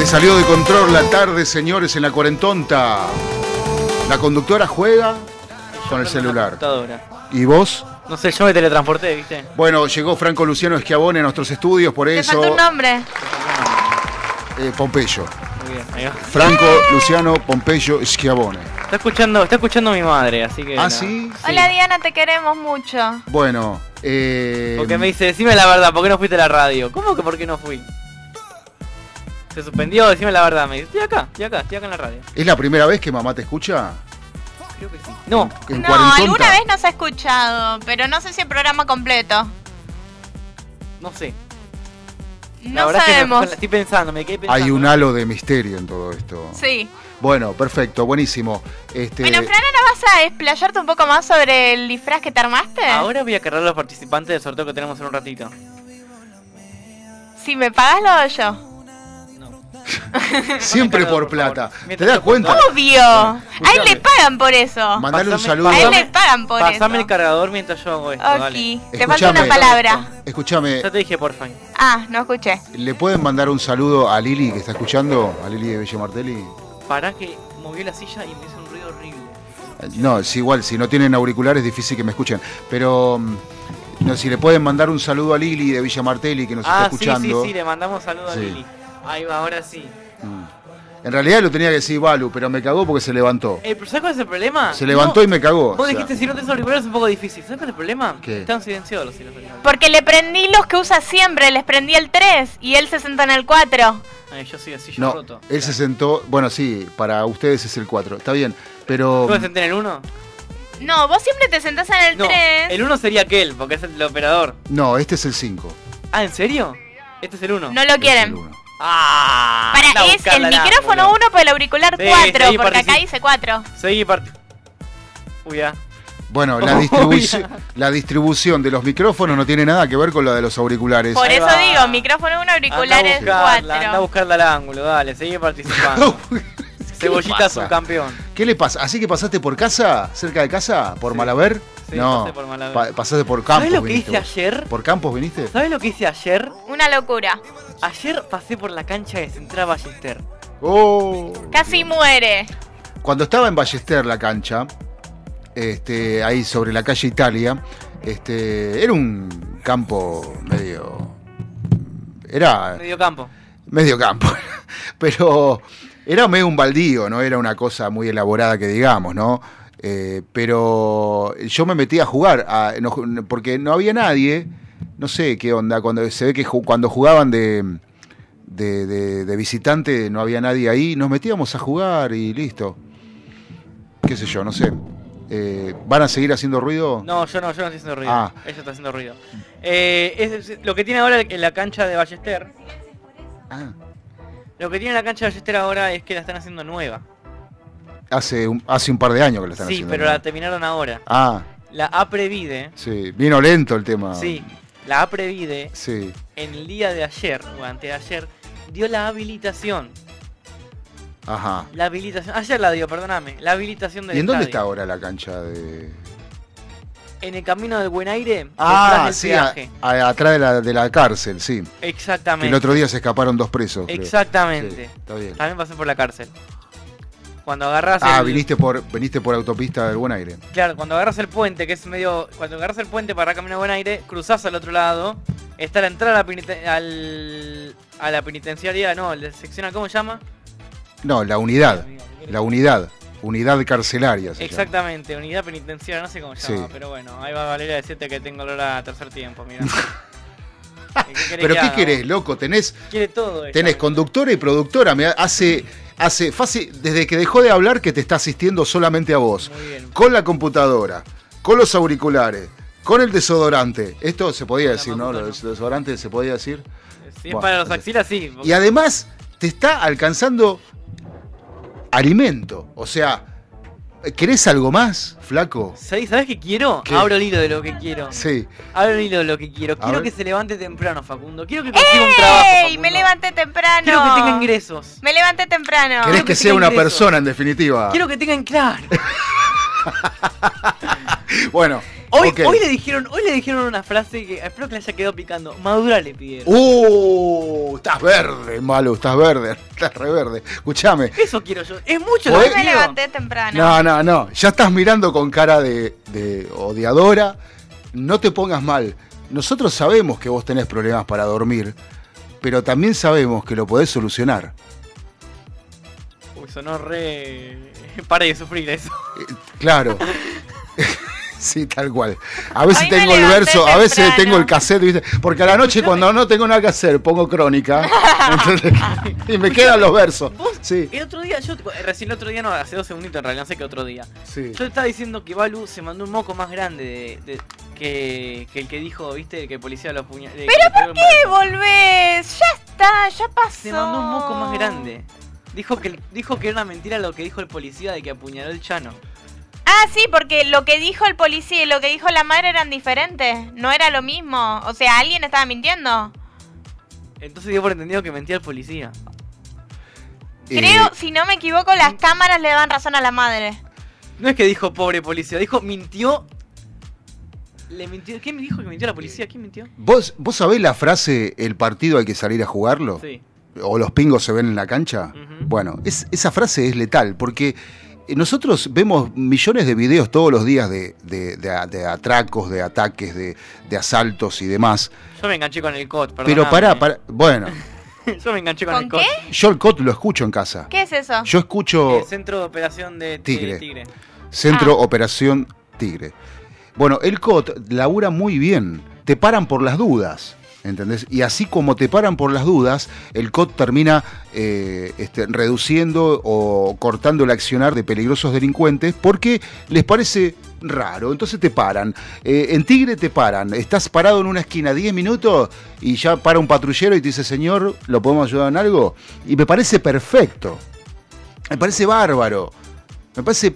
Salió de control la tarde, señores, en la cuarentonta. La conductora juega con el celular. ¿Y vos? No sé, yo me teletransporté, ¿viste? Bueno, llegó Franco Luciano Schiavone a nuestros estudios, por Te eso. falta un nombre. eh, Pompeyo. Muy bien, ahí va. Franco Luciano Pompeyo Schiavone. Está escuchando, está escuchando mi madre, así que. ¿Ah, no. sí? Hola Diana, te queremos mucho. Bueno, eh, Porque me dice, decime la verdad, ¿por qué no fuiste a la radio? ¿Cómo que por qué no fui? Se suspendió, decime la verdad. Me dice, estoy acá, estoy acá, estoy acá en la radio. ¿es la primera vez que mamá te escucha? Creo que sí. No, En No, alguna vez nos ha escuchado, pero no sé si el programa completo. no sé. No verdad es que sabemos. me- estoy pensando, me quedé pensando. Hay un halo de misterio en todo esto. Sí. Bueno, perfecto, buenísimo. Este, Bueno, Fran, ¿ahora vas a explayarte un poco más sobre el disfraz que te armaste? Ahora voy a cargar a los participantes del sorteo que tenemos en un ratito. Si me pagas, lo doy yo. siempre por plata. ¿Te das cuenta? Obvio. A él le pagan por eso. Mandale un Pasame- saludo. A él le pagan por Pasame eso. el cargador mientras yo hago esto, Ok. dale. Te falta una palabra. Escúchame, Ya te dije, porfa. Ah, no escuché. ¿le pueden mandar un saludo a Lili que está escuchando? A Lili de Bello Martelli. Pará que movió la silla y me hizo un ruido horrible. No, es igual, si no tienen auriculares es difícil que me escuchen. Pero mm, no, si le pueden mandar un saludo a Lili de Villa Martelli que nos ah, está escuchando. sí, sí, sí, le mandamos saludos Sí. a Lili. Ahí va, ahora sí. En realidad lo tenía que decir Balu, pero me cagó porque se levantó. Eh, pero ¿sabes cuál es el problema? Se levantó No, y me cagó. Vos o sea. dijiste si no tenés auriculares es un poco difícil. ¿Sabes cuál es el problema? ¿Qué? Están silenciados los auriculares. Porque le prendí los que usa siempre, les prendí el 3 y él se sentó en el 4. Ay, yo soy así, yo No, roto. él se sentó, bueno, sí, para ustedes es el 4, está bien, pero... ¿Tú me senté en el 1? No, vos siempre te sentás en el No, 3. el 1 sería aquel, porque es el operador. No, este es el 5. Ah, ¿en serio? Este es el 1. No lo quieren. Ah, Para, es el micrófono ángulo. 1 por el auricular Sí, 4, seguí porque acá dice 4. Seguí part... Uy, ya. Bueno, la, Uy, distribución, la distribución de los micrófonos no tiene nada que ver con la de los auriculares. Por Ahí eso va. digo, micrófono 1, Anda a auriculares buscarla, anda a 4. buscarla al ángulo, dale, seguí participando. Cebollita subcampeón. ¿Qué le pasa? ¿Así que pasaste por casa? ¿Cerca de casa? ¿Por Malaver? Sí, no, pasé por Malaver. pa- pasaste por Campos. ¿Sabes lo que hice vos. ayer? ¿Por Campos viniste? ¿Sabes lo que hice ayer? Una locura. Ayer pasé por la cancha de Central Ballester. Oh. Casi muere. Cuando estaba en Ballester la cancha, este, ahí sobre la calle Italia, este, era un campo medio. Era. Medio campo. medio campo. Pero era medio un baldío, no era una cosa muy elaborada que digamos, ¿no? Eh, pero yo me metí a jugar, a- no- porque no había nadie, no sé qué onda, cuando se ve que ju- cuando jugaban de, de, de- de visitante, no había nadie ahí, nos metíamos a jugar y listo. Qué sé yo, no sé. Eh, ¿Van a seguir haciendo ruido? No, yo no, yo no estoy haciendo ruido. Ah. Ella está haciendo ruido. Eh, es- es- lo que tiene ahora en la cancha de Ballester. Ah. Lo que tiene la cancha de Ballester ahora es que la están haciendo nueva. Hace un, hace un par de años que lo están Sí, haciendo. pero ¿no? la terminaron ahora. Ah, La Aprevide, sí. Vino lento el tema. sí, la Aprevide, Sí. en el día de ayer, o antes de ayer, dio la habilitación. Ajá. La habilitación, ayer la dio, perdóname. La habilitación del ¿Y en dónde está ahora la cancha de.? En el camino del Buen Aire, Ah, sí, del a- a- atrás de la, de la cárcel, sí. Que Exactamente. el otro día se escaparon dos presos. Exactamente. Sí, está bien. También pasé por la cárcel. Cuando agarras Ah, el, viniste por, viniste por autopista del Buen Aire. Claro, cuando agarras el puente, que es medio. Cuando agarras el puente para caminar a buen aire, cruzás al otro lado. Está la entrada a la, peniten- al- a la penitenciaria, no, la sección, ¿cómo se llama? No, la unidad. La unidad. Unidad carcelaria. se llama. Exactamente, unidad penitenciaria, no sé cómo se llama, Sí. pero bueno, ahí va Valeria a decirte que tengo olor a tercer tiempo, mira. ¿Qué querés Pero ¿qué haga, querés, vos? loco? Tenés, Quiere todo ella. tenés conductora y productora. Me hace, hace fácil, desde que dejó de hablar que te está asistiendo solamente a vos. Muy bien. Con la computadora, con los auriculares, con el desodorante. Esto se podía decir, ¿no? Lo del desodorante se podía decir. Si es Bueno, para los axilas, sí. Y además te está alcanzando alimento. O sea, ¿querés algo más, flaco? ¿Sabés, ¿Sabés qué quiero? ¿Qué? Abro el hilo de lo que quiero. Sí. Abro el hilo de lo que quiero. Quiero que se levante temprano, Facundo. Quiero que consiga un trabajo. ¡Ey! Me levanté temprano. Quiero que tenga ingresos. Me levanté temprano. ¿Querés que que sea una ingresos. persona, en definitiva? Quiero que tengan claro. Bueno, Hoy, le dijeron, hoy le dijeron una frase que espero que le haya quedado picando. Madura le pidieron. ¡Uh! Estás verde, malo, estás verde, estás re verde. Escuchame. Eso quiero yo. Es mucho que Hoy me levanté temprano. No, no, no. Ya estás mirando con cara de, de odiadora. No te pongas mal. Nosotros sabemos que vos tenés problemas para dormir, pero también sabemos que lo podés solucionar. Uy, sonó re. Para de sufrir eso. Claro. Sí, tal cual. A veces Hoy tengo el verso, a veces tengo el cassette, ¿viste? Porque a la noche cuando no tengo nada que hacer, pongo crónica. Entonces, y me quedan los versos. Sí. El otro día, yo recién el otro día, no, hace dos segunditos en realidad, no sé qué otro día. Sí. Yo estaba diciendo que Balu se mandó un moco más grande de, de- que, que el que dijo, viste, que el policía lo apuñaló. ¿Pero por qué volvés? Ya está, ya pasó. Se mandó un moco más grande. Dijo que, dijo que era una mentira lo que dijo el policía de que apuñaló el Chano. Ah, sí, porque lo que dijo el policía y lo que dijo la madre eran diferentes. No era lo mismo. O sea, alguien estaba mintiendo. Entonces dio por entendido que mentía el policía. Creo, Eh, si no me equivoco, las cámaras le dan razón a la madre. No es que dijo pobre policía, dijo mintió. Le mintió. ¿Quién me dijo que mintió la policía? ¿Quién mintió? ¿Vos, ¿Vos sabés la frase el partido hay que salir a jugarlo? Sí. ¿O los pingos se ven en la cancha? Bueno, es- esa frase es letal porque nosotros vemos millones de videos todos los días de, de- de de atracos, de ataques, de, de asaltos y demás. Yo me enganché con el COT, perdón. Pero pará, pará. Bueno, Yo me enganché con, ¿Con el COT. qué? yo el COT lo escucho en casa. ¿Qué es eso? Yo escucho El centro de operación de de Tigre. Tigre. Centro Ah. Operación Tigre. Bueno, el COT labura muy bien. Te paran por las dudas. ¿Entendés? Y así como te paran por las dudas, el COT termina eh, este, reduciendo o cortando el accionar de peligrosos delincuentes porque les parece raro. Entonces te paran. Eh, en Tigre te paran. Estás parado en una esquina 10 minutos y ya para un patrullero y te dice, señor, ¿lo podemos ayudar en algo? Y me parece perfecto. Me parece bárbaro. Me parece,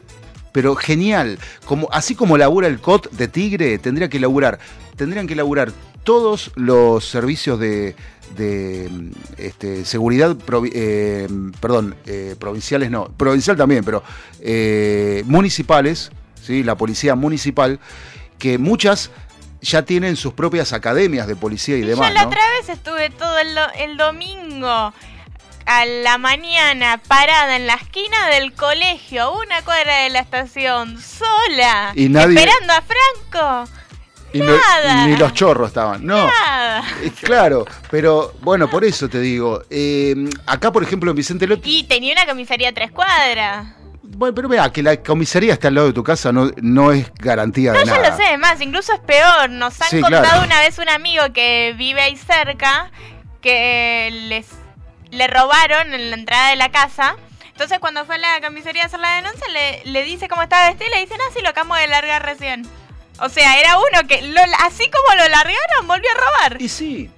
pero genial. Como, así como labura el COT de Tigre, tendría que laburar, tendrían que laburar todos los servicios de, de, este, seguridad, provi- eh, perdón, eh, provinciales no, provincial también, pero eh, municipales, ¿sí? la policía municipal, que muchas ya tienen sus propias academias de policía y, Y demás. yo la ¿no? otra vez estuve todo el, do- el domingo a la mañana parada en la esquina del colegio, a una cuadra de la estación, sola, Y nadie- esperando a Franco. Y no- ni los chorros estaban. No. Nada. Claro, pero bueno, por eso te digo. eh, acá, por ejemplo, en Vicente López. Y tenía una comisaría a tres cuadras. Bueno, pero vea, que la comisaría está al lado de tu casa no, no es garantía No, de ya nada. lo sé, más, incluso es peor. Nos han Sí, contado claro. una vez un amigo que vive ahí cerca que les le robaron en la entrada de la casa. Entonces cuando fue a la comisaría a hacer la denuncia, le, le dice cómo estaba vestido y le dicen, ah, sí, lo acabo de largar recién. O sea, era uno que, así como lo largaron, volvió a robar. Y sí.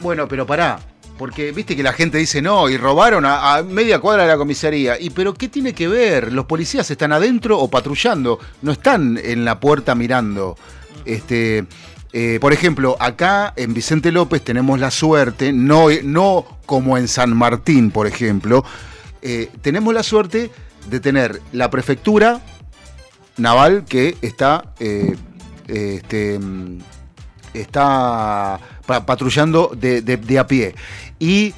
Bueno, pero pará. Porque viste que la gente dice no, y robaron a, a media cuadra de la comisaría. ¿Y pero qué tiene que ver? ¿Los policías están adentro o patrullando? No están en la puerta mirando. Este, eh, por ejemplo, acá en Vicente López tenemos la suerte, no, no como en San Martín, por ejemplo, eh, tenemos la suerte de tener la prefectura naval que está eh, este, mm, está pa- patrullando de, de- de a pie. Y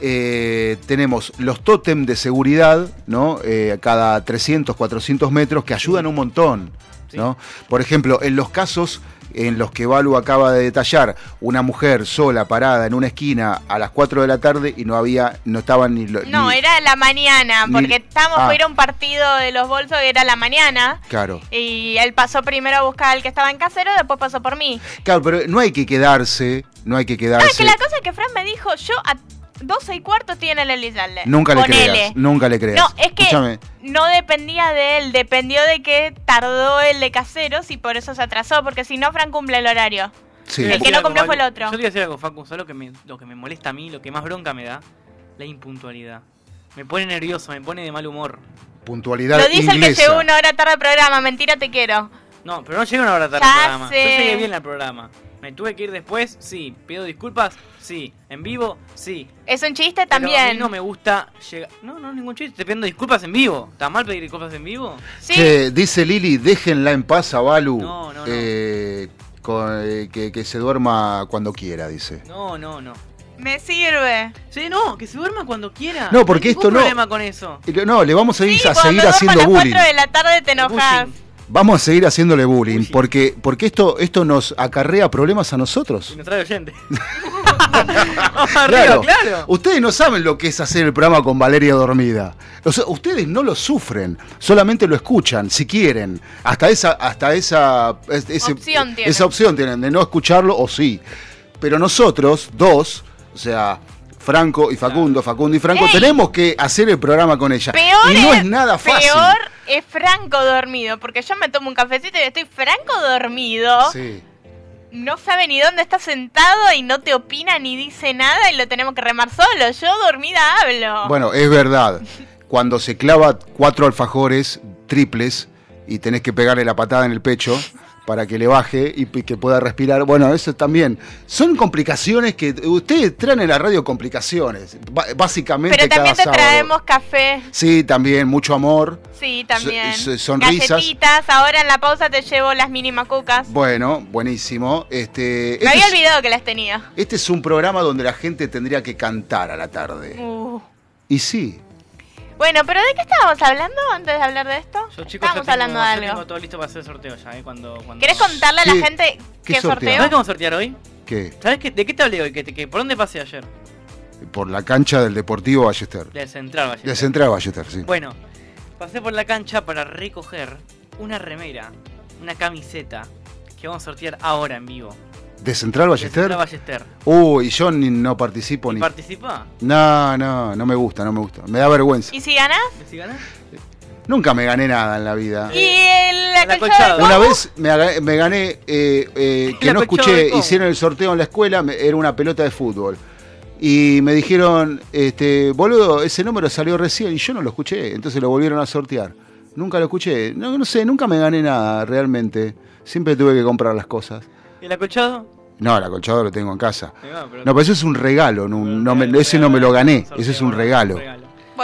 eh, tenemos los tótem de seguridad, ¿no? Eh, cada 300, 400 metros que ayudan un montón, ¿no? Por ejemplo, en los casos en los que Balu acaba de detallar, una mujer sola parada en una esquina a las 4 de la tarde y no había, no estaban ni... lo- No, ni- era la mañana, ni- porque estábamos, Ah. era un partido de los bolsos que era la mañana. Claro. Y él pasó primero a buscar al que estaba en casero, después pasó por mí. Claro, pero no hay que quedarse, no hay que quedarse... Ah, que la cosa es que Fran me dijo, yo a 12 y cuarto en el Elizalde. Nunca le Ponele. creas, nunca le creas. No, es que no dependía de él, dependió de que tardó el de caseros y por eso se atrasó, porque si no, Fran cumple el horario. Sí. El que no cumplió fue el otro. Yo te voy a decir algo, Facu, ¿sabes lo que, me, lo que me molesta a mí, lo que más bronca me da? La impuntualidad. Me pone nervioso, me pone de mal humor. puntualidad Lo dice el que llegó una hora tarde al programa, mentira te quiero. No, pero no llegué una hora tarde al programa. sé. Yo llegué bien al programa. ¿Me tuve que ir después? Sí. ¿Pido disculpas? Sí. ¿En vivo? Sí. Es un chiste Pero a mí también. no me gusta llegar... No, no, ningún chiste. Te pidiendo disculpas en vivo. ¿Está mal pedir disculpas en vivo? Che, dice Lili, déjenla en paz a Balu. No, no, no. eh, con- eh, que, que se duerma cuando quiera, dice. No, no, no. Me sirve. Sí, no, que se duerma cuando quiera. No, porque hay esto no- problema con eso. No, le vamos a, ir a seguir haciendo a las bullying. 4 de la tarde te enojas. Vamos a seguir haciéndole bullying, porque, porque esto, esto nos acarrea problemas a nosotros. Y nos trae oyente. Claro, claro. Ustedes no saben lo que es hacer el programa con Valeria dormida. O sea, ustedes no lo sufren, solamente lo escuchan, si quieren. Hasta esa, hasta esa, ese- Opción tienen. esa opción tienen de no escucharlo o sí. Pero nosotros, dos, o sea, Franco y Facundo, Facundo y Franco, Ey. tenemos que hacer el programa con ella. Peor y no es, es nada fácil. Peor es Franco dormido, porque yo me tomo un cafecito y estoy Franco dormido. Sí. No sabe ni dónde está sentado y no te opina ni dice nada y lo tenemos que remar solo. Yo dormida hablo. Bueno, es verdad. Cuando se clava cuatro alfajores triples y tenés que pegarle la patada en el pecho para que le baje y que pueda respirar. Bueno, eso también. Son complicaciones que ustedes traen en la radio complicaciones. Básicamente Pero también te sábado. traemos café. Sí, también mucho amor. Sí, también. So- so- sonrisas. Galletitas. Ahora en la pausa te llevo las mini macucas. Bueno, buenísimo. Este, Me este, había es, olvidado que las tenía. este es un programa donde la gente tendría que cantar a la tarde. Uh. Y sí, Bueno, pero ¿de qué estábamos hablando antes de hablar de esto? Yo, chicos, estábamos ya tengo, hablando de algo. tengo todo listo para hacer el sorteo ya, ¿eh? Cuando, cuando... ¿Querés contarle a ¿Qué- la gente qué qué sorteo? sorteo? ¿Sabes cómo sortear hoy? ¿qué? ¿Sabes qué, de qué te hablé hoy? ¿Qué, qué- ¿Por dónde pasé ayer? Por la cancha del Deportivo Ballester. De Central, Valle. De Central Ballester, sí. Bueno, pasé por la cancha para recoger una remera, una camiseta que vamos a sortear ahora en vivo. ¿De Central De Ballester? Central Ballester. Uy, yo ni, no participo ni. ¿Participa? No, no, no me gusta, no me gusta. Me da vergüenza. ¿Y si ganás? ¿Si ganás? Nunca me gané nada en la vida. ¿Y el acolchado. de Una vez me, me gané, eh, eh, que no escuché, hicieron el sorteo en la escuela, me- era una pelota de fútbol. Y me dijeron, este, boludo, ese número salió recién y yo no lo escuché, entonces lo volvieron a sortear. Nunca lo escuché, no, no sé, nunca me gané nada realmente. Siempre tuve que comprar las cosas. ¿El acolchado? No, el acolchado lo tengo en casa. Va, pero- No, pero eso es un regalo, no, no me- ese no me lo gané, ese es un regalo.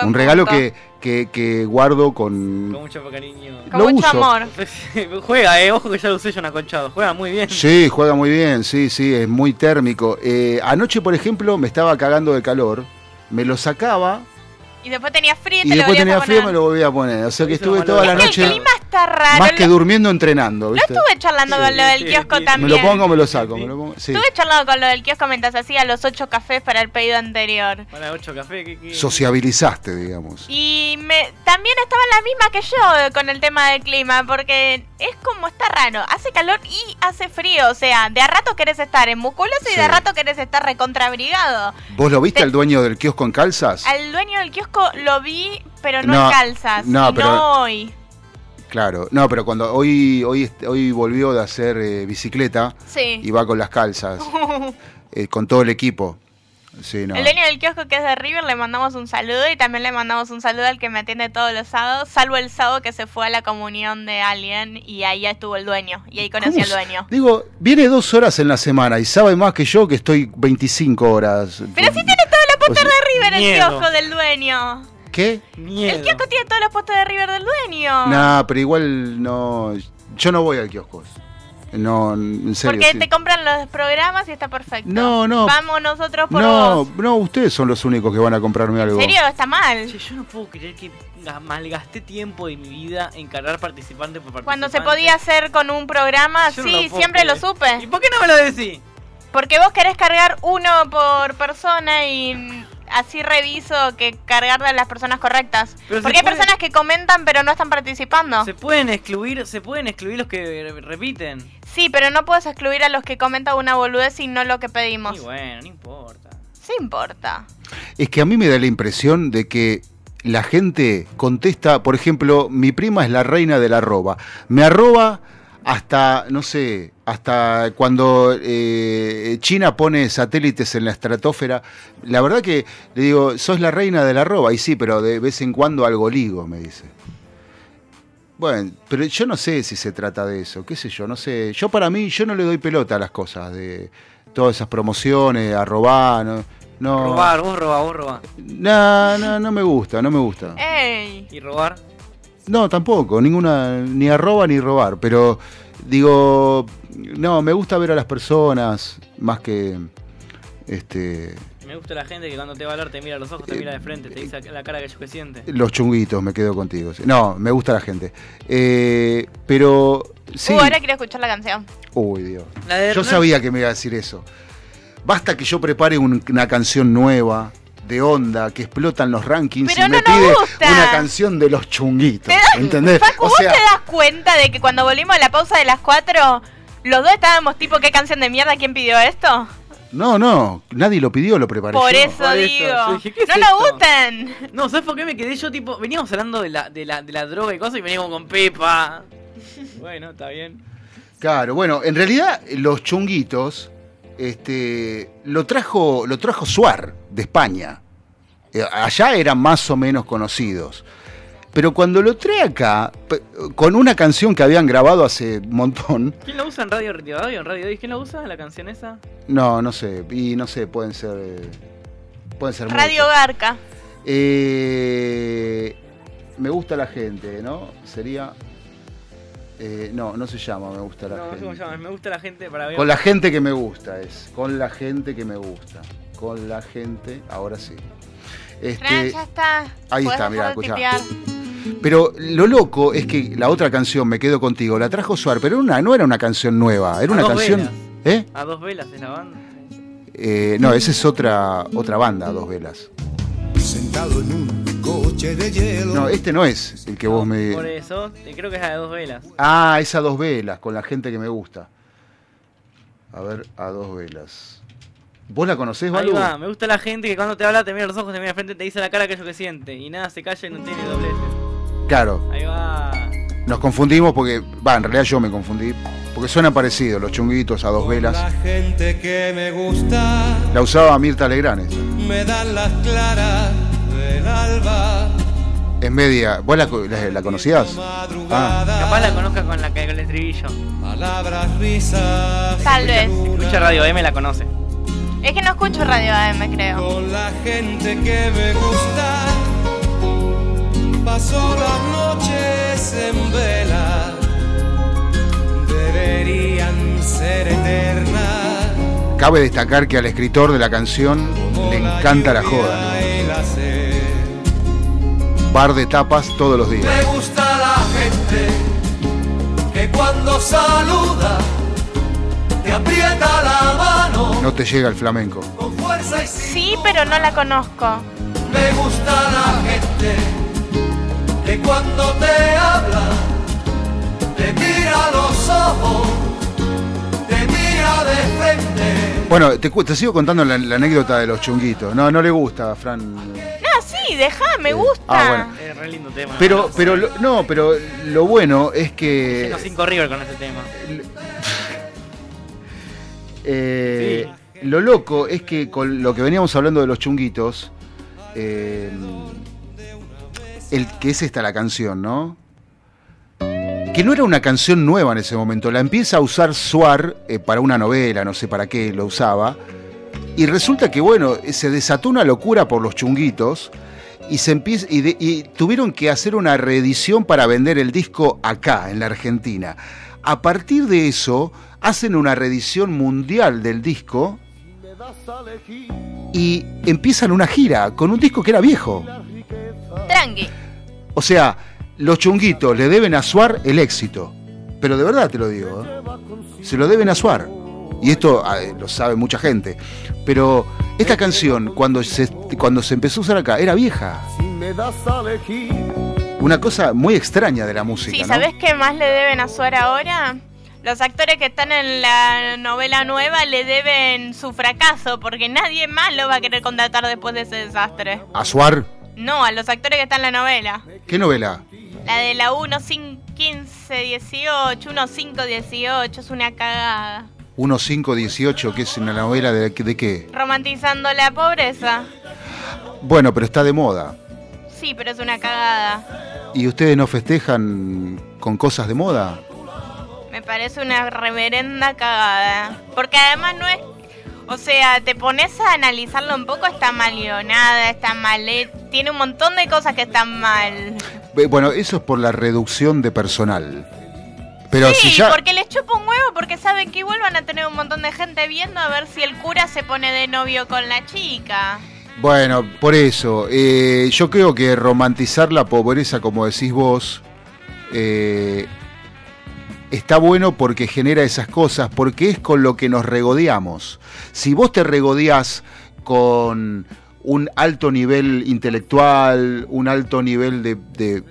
Un regalo que, que, que guardo con... Con mucho cariño. Con lo mucho uso. amor. Juega, eh, ojo que ya lo usé yo en acolchado. Juega muy bien. Sí, juega muy bien, sí, sí, es muy térmico. Eh, anoche, por ejemplo, me estaba cagando de calor, me lo sacaba Y después tenía frío y, Y te después lo tenía a frío, me lo volví a poner. O sea que estuve es toda la noche el clima está raro. más que durmiendo entrenando. Lo ¿viste? estuve charlando con lo del kiosco Me también. lo pongo, me lo saco. Me lo pongo. Sí. Estuve charlando con lo del kiosco mientras hacía los ocho cafés para el pedido anterior. Para 8 café, ¿qué, qué? Sociabilizaste, digamos. Y me, también estaba la misma que yo con el tema del clima, porque es como está raro. Hace calor y hace frío. O sea, de a rato querés estar en musculoso y Sí. de a rato querés estar recontrabrigado. ¿Vos lo viste al dueño del kiosco en calzas? Al dueño del kiosco lo vi, pero no, No, en calzas. no, pero- no hoy. Claro. No, pero cuando hoy hoy hoy volvió de hacer eh, bicicleta Sí. y va con las calzas, eh, con todo el equipo. Sí, no. El dueño del kiosco que es de River le mandamos un saludo y también le mandamos un saludo al que me atiende todos los sábados, salvo el sábado que se fue a la comunión de alguien y ahí estuvo el dueño y ahí conocí ¿Cómo al dueño. Digo, viene dos horas en la semana y sabe más que yo que estoy 25 horas. Pero sí tiene todos sea, de River el miedo. kiosco del dueño. ¿Qué? El kiosco tiene todos los postes de River del dueño. Nah, pero igual no. Yo no voy al kiosco. No, en serio. Porque sí. te compran los programas y está perfecto. No, no. Vamos nosotros por No, vos. no, ustedes son los únicos que van a comprarme algo. ¿En serio? Está mal. Che, yo no puedo creer que ga- malgasté tiempo de mi vida en cargar participante por participante. Cuando se podía hacer con un programa, Yo no sí, lo siempre lo supe. ¿Y por qué no me lo decís? Porque vos querés cargar uno por persona y así reviso que cargar de las personas correctas. Pero Porque hay puede- personas que comentan pero no están participando. Se pueden excluir, se pueden excluir los que re- repiten. Sí, pero no puedes excluir a los que comentan una boludez y no lo que pedimos. Y bueno, no importa. Sí importa. Es que a mí me da la impresión de que la gente contesta, por ejemplo, mi prima es la reina del arroba. Me arroba hasta, no sé, hasta cuando eh, China pone satélites en la estratosfera. La verdad que le digo, sos la reina del arroba. Y sí, pero de vez en cuando algo ligo, me dice. Bueno, pero yo no sé si se trata de eso, qué sé yo, no sé. Yo para mí, yo no le doy pelota a las cosas, de todas esas promociones, arroba, no. no Robar, vos robás, vos robás. no, no, no me gusta, no me gusta. ¡Ey! ¿Y robar? No, tampoco, ninguna, ni arroba ni robar, pero digo, no, me gusta ver a las personas más que, este, Me gusta la gente que cuando te va a hablar te mira a los ojos, te mira de frente, te dice la cara que yo que siente. los chunguitos, me quedo contigo. No, me gusta la gente. Eh, pero, sí. Uh, ahora quiero escuchar la canción. Uy, Dios. La de Yo sabía que me iba a decir eso. Basta que yo prepare un- una canción nueva, de onda, que explotan los rankings Pero y me no nos pide gusta. una canción de los chunguitos. ¿Te das- ¿Entendés? Facu, O ¿vos sea, te das cuenta de que cuando volvimos a la pausa de las cuatro, los dos estábamos tipo, ¿qué canción de mierda? ¿Quién pidió esto? no, no, nadie lo pidió, lo preparé Por yo. eso Por eso, digo. yo dije, ¿qué es no nos esto? gustan. No, ¿sabes por qué me quedé yo tipo? Veníamos hablando de la, de la, de la droga y cosas y veníamos con Pepa. Bueno, está bien. Claro, bueno, en realidad los chunguitos este, lo trajo lo trajo Suar de España. Eh, allá eran más o menos conocidos. Pero cuando lo trae acá, con una canción que habían grabado hace un montón, ¿Quién lo usa en Radio Radio? ¿En Radio? ¿Quién lo usa la canción esa? no, no sé, y no sé, pueden ser. eh, pueden ser Radio muchos. Garca. Eh, me gusta la gente, ¿no? Sería. Eh, no, no se llama Me gusta la No, no sé gente. cómo se llama. Me gusta la gente para ver. Con la gente que me gusta es. Con la gente que me gusta. Con la gente, ahora sí. Este, Fran, ya está. ahí está, de escuchá. pero lo loco es que la otra canción, Me Quedo Contigo, la trajo Suar, pero una, no era una canción nueva, era A una dos canción. velas. ¿Eh? A dos velas es la banda. Eh, no, esa es otra, otra banda, Dos Velas. Sentado en un coche de hielo. No, este no es el que vos me. Por eso, eh, creo que es la de dos velas. Ah, esa Dos Velas, con la gente que me gusta. A ver, a Dos Velas. ¿Vos la conocés, Ahí Balu? va, me gusta la gente que cuando te habla te mira a los ojos, te mira frente, te dice la cara que yo que siente. Y nada, se calla y no tiene dobleces. Claro. Ahí va. Nos confundimos porque, va, en realidad yo me confundí, porque suenan parecidos, los chunguitos a dos velas. La gente que me gusta La usaba Mirta Legrand me dan las claras. Es media. ¿Vos la, co- la- la conocías? Ah, Capaz la conozca con la que con el estribillo. Palabras, risas. Tal vez. Escucha Radio M la conoce. Es que no escucho Radio AM, creo. Con la gente que me gusta. Paso las noches en vela. Deberían ser eternas. cabe destacar que al escritor de la canción le encanta la joda. Bar de tapas todos los días. Me gusta la gente que cuando saluda te aprieta la mano No te llega el flamenco. con fuerza y Sí, pero no la conozco. Me gusta la gente que cuando te habla te mira a los ojos, Bueno, te, sigo contando la, la anécdota de los chunguitos. No, no le gusta, Fran. No, sí, deja, me gusta. Ah, bueno. Es re lindo tema. Pero, pero, lo- no, pero lo bueno es que Tengo cinco River con ese tema. eh, lo loco es que con lo que veníamos hablando de los chunguitos, eh, el que es esta la canción, ¿no? Que no era una canción nueva en ese momento, la empieza a usar Suar eh, para una novela, no sé para qué lo usaba, y resulta que, bueno, se desató una locura por los chunguitos y, se empieza, y, de- y tuvieron que hacer una reedición para vender el disco acá, en la Argentina. A partir de eso, hacen una reedición mundial del disco y empiezan una gira con un disco que era viejo. Tranqui. O sea, los chunguitos le deben a Suar el éxito. Pero de verdad te lo digo. ¿eh? Se lo deben a Suar. Y esto eh, lo sabe mucha gente. Pero esta canción, cuando se, cuando se empezó a usar acá, era vieja. Una cosa muy extraña de la música. Sí, ¿no? ¿sabes qué más le deben a Suar ahora? Los actores que están en la novela nueva le deben su fracaso, porque nadie más lo va a querer contratar después de ese desastre. A Suar, No, a los actores que están en la novela. ¿qué novela? La de la 1, 15, 18, 1, 5, 18, es una cagada. 1518, que es una novela de, de qué? Romantizando la pobreza. Bueno, pero está de moda. Sí, pero es una cagada. ¿Y ustedes no festejan con cosas de moda? Me parece una reverenda cagada. Porque además no es. O sea, te pones a analizarlo un poco, está mal guionada, está mal. Tiene un montón de cosas que están mal. Bueno, eso es por la reducción de personal. Pero sí, si ya... porque les chupa un huevo, porque saben que igual van a tener un montón de gente viendo a ver si el cura se pone de novio con la chica. Bueno, por eso, eh, yo creo que romantizar la pobreza, como decís vos, eh, está bueno porque genera esas cosas, porque es con lo que nos regodeamos. Si vos te regodeás con un alto nivel intelectual, un alto nivel de, de-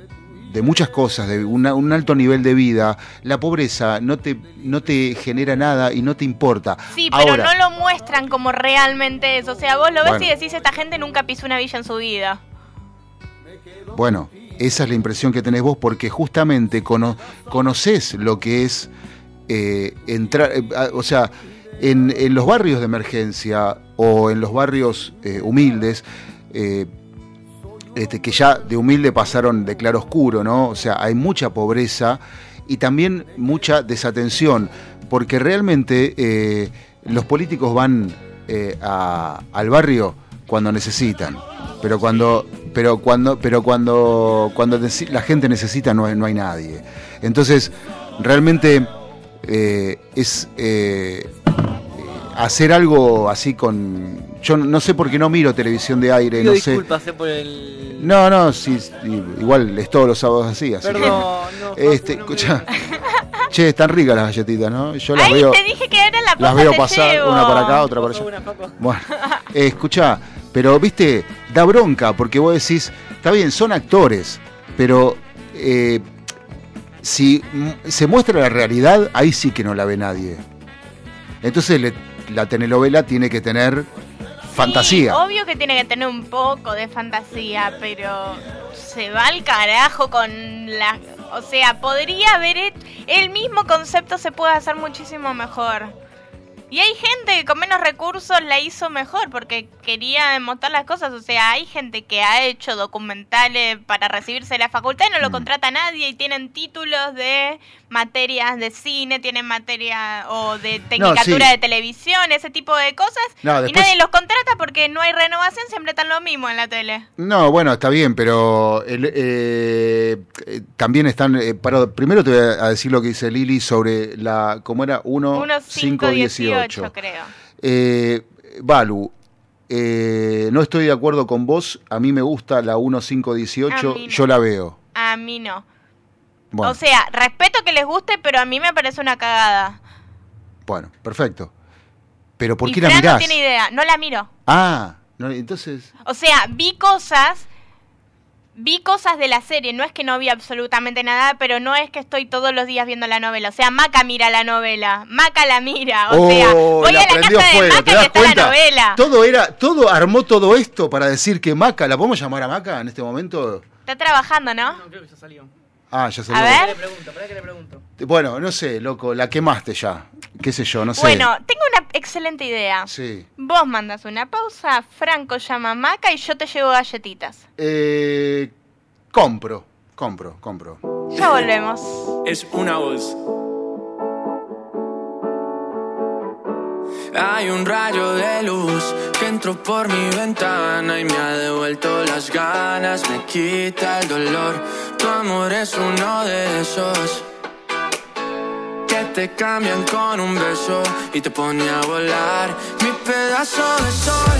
de muchas cosas, de una- un alto nivel de vida, la pobreza no te, no te genera nada y no te importa. Sí, pero Ahora, no lo muestran como realmente es. O sea, vos lo ves Bueno. y decís, esta gente nunca pisó una villa en su vida. Bueno, esa es la impresión que tenés vos porque justamente cono- conocés lo que es eh, entrar, eh, o sea, en, los barrios de emergencia o en los barrios eh, humildes, este, que ya de humilde pasaron de claro oscuro, ¿no? O sea, hay mucha pobreza y también mucha desatención, porque realmente los políticos van al barrio cuando necesitan, pero cuando, pero cuando, pero cuando, cuando la gente necesita no hay, no hay nadie. Entonces, realmente eh, es eh, hacer algo así con. Yo no sé por qué no miro televisión de aire, Pido no sé. disculpas eh, por el. No, no, sí, igual es todos los sábados así, así que- Perdón, no, este, escucha. Che, están ricas las galletitas, ¿no? Yo las Ay, veo, te dije que era la las veo pasar llevo. una para acá, otra para allá. Bueno, eh, escucha, pero viste, da bronca porque vos decís, está bien, son actores, pero eh, si se muestra la realidad, ahí sí que no la ve nadie. Entonces le- la telenovela tiene que tener fantasía. Sí, obvio que tiene que tener un poco de fantasía, pero se va al carajo con la... O sea, podría haber... he- El mismo concepto se puede hacer muchísimo mejor. Y hay gente que con menos recursos la hizo mejor porque quería demostrar las cosas. O sea, hay gente que ha hecho documentales para recibirse de la facultad y no Mm. lo contrata nadie y tienen títulos de materias de cine, tienen materia o de tecnicatura sí. de televisión, ese tipo de cosas. No, Y nadie los contrata porque no hay renovación, siempre están lo mismo en la tele. No, bueno, está bien, pero el- eh, eh, también están. eh, para- primero te voy a decir lo que dice Lili sobre la. ¿Cómo era? 1, 1, 5, 5, 18. 18, creo. Eh, Balu, eh, no estoy de acuerdo con vos. A mí me gusta la A 1518. mí no. Yo la veo. A mí no. Bueno, O sea, respeto que les guste, pero a mí me parece una cagada. bueno, perfecto. Pero ¿por y qué la Fran no mirás? tiene idea, no la miro. Ah, no, entonces. O sea, vi cosas, vi cosas de la serie, no es que no vi absolutamente nada, pero no es que estoy todos los días viendo la novela. O sea, Maca mira la novela, Maca la mira, o sea, Oh, voy la a la casa de Maca ¿te y das está la novela. Todo era, todo armó todo esto para decir que Maca, ¿la podemos llamar a Maca en este momento? Está trabajando, ¿no? creo que ya salió. Ah, ya salió. A ver. Le pregunto, espera que le pregunto. Bueno, no sé, loco, la quemaste ya. Qué sé yo, no sé. Bueno, tengo una excelente idea. Sí. Vos mandas una pausa, Franco llama a Maca y yo te llevo galletitas. Eh, compro, compro, compro. Ya volvemos. Es una voz. Hay un rayo de luz que entró por mi ventana y me ha devuelto las ganas, me quita el dolor. Tu amor es uno de esos que te cambian con un beso y te pone a volar. Mi pedazo de sol,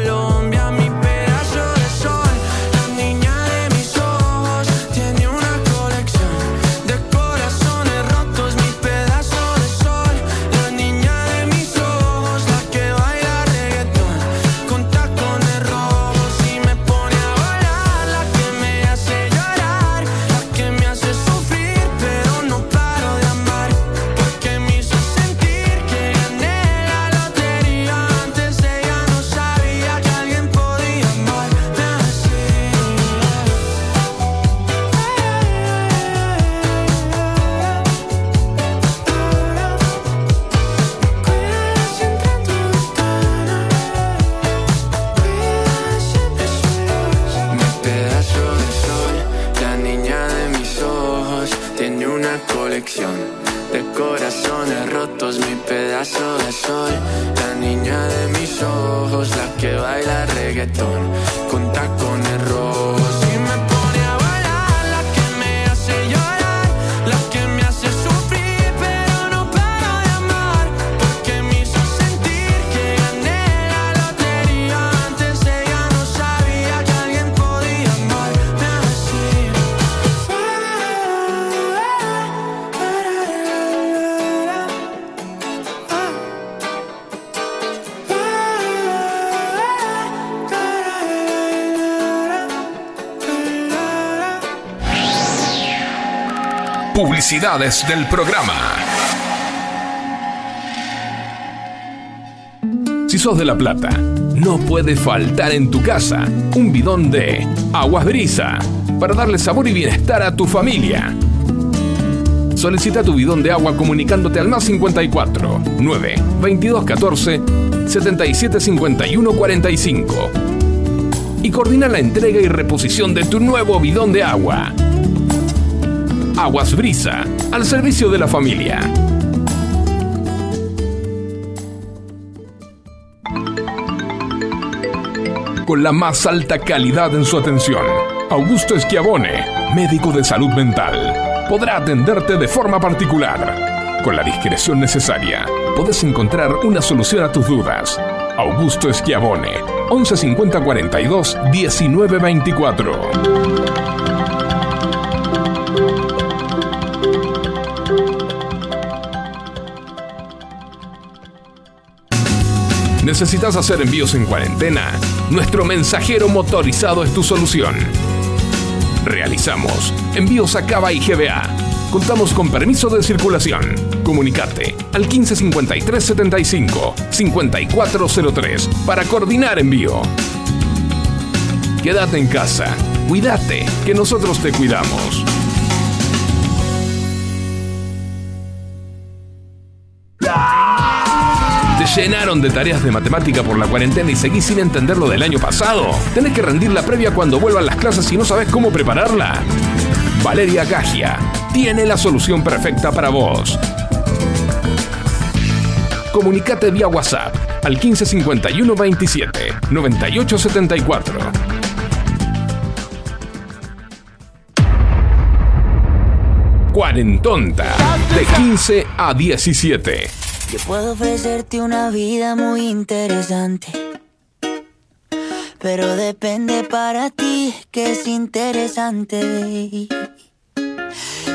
Pedazo de la niña de mis ojos, la que baila reggaetón Publicidades del programa. Si sos de La Plata, no puede faltar en tu casa un bidón de Aguas Brisa para darle sabor y bienestar a tu familia. Solicita tu bidón de agua comunicándote al más 54 9 22 14 77 51 45 y coordina la entrega y reposición de tu nuevo bidón de agua. Aguas Brisa, al servicio de la familia. Con la más alta calidad en su atención, Augusto Esquiabone, médico de salud mental, podrá atenderte de forma particular. Con la discreción necesaria, podés encontrar una solución a tus dudas. Augusto Esquiabone, 11 50 42 19 ¿Necesitas hacer envíos en cuarentena? Nuestro mensajero motorizado es tu solución. Realizamos envíos a Cava y GBA. Contamos con permiso de circulación. Comunicate al 1553 75 5403 para coordinar envío. Quédate en casa. Cuídate, que nosotros te cuidamos. Llenaron de tareas de matemática por la cuarentena y seguís sin entender lo del año pasado? ¿Tenés que rendir la previa cuando vuelvan las clases y no sabes cómo prepararla? Valeria Gagia tiene la solución perfecta para vos. Comunicate vía WhatsApp al 1551 27 98 74. Cuarentonta de 15 a 17. Yo puedo ofrecerte una vida muy interesante. Pero depende para ti que es interesante.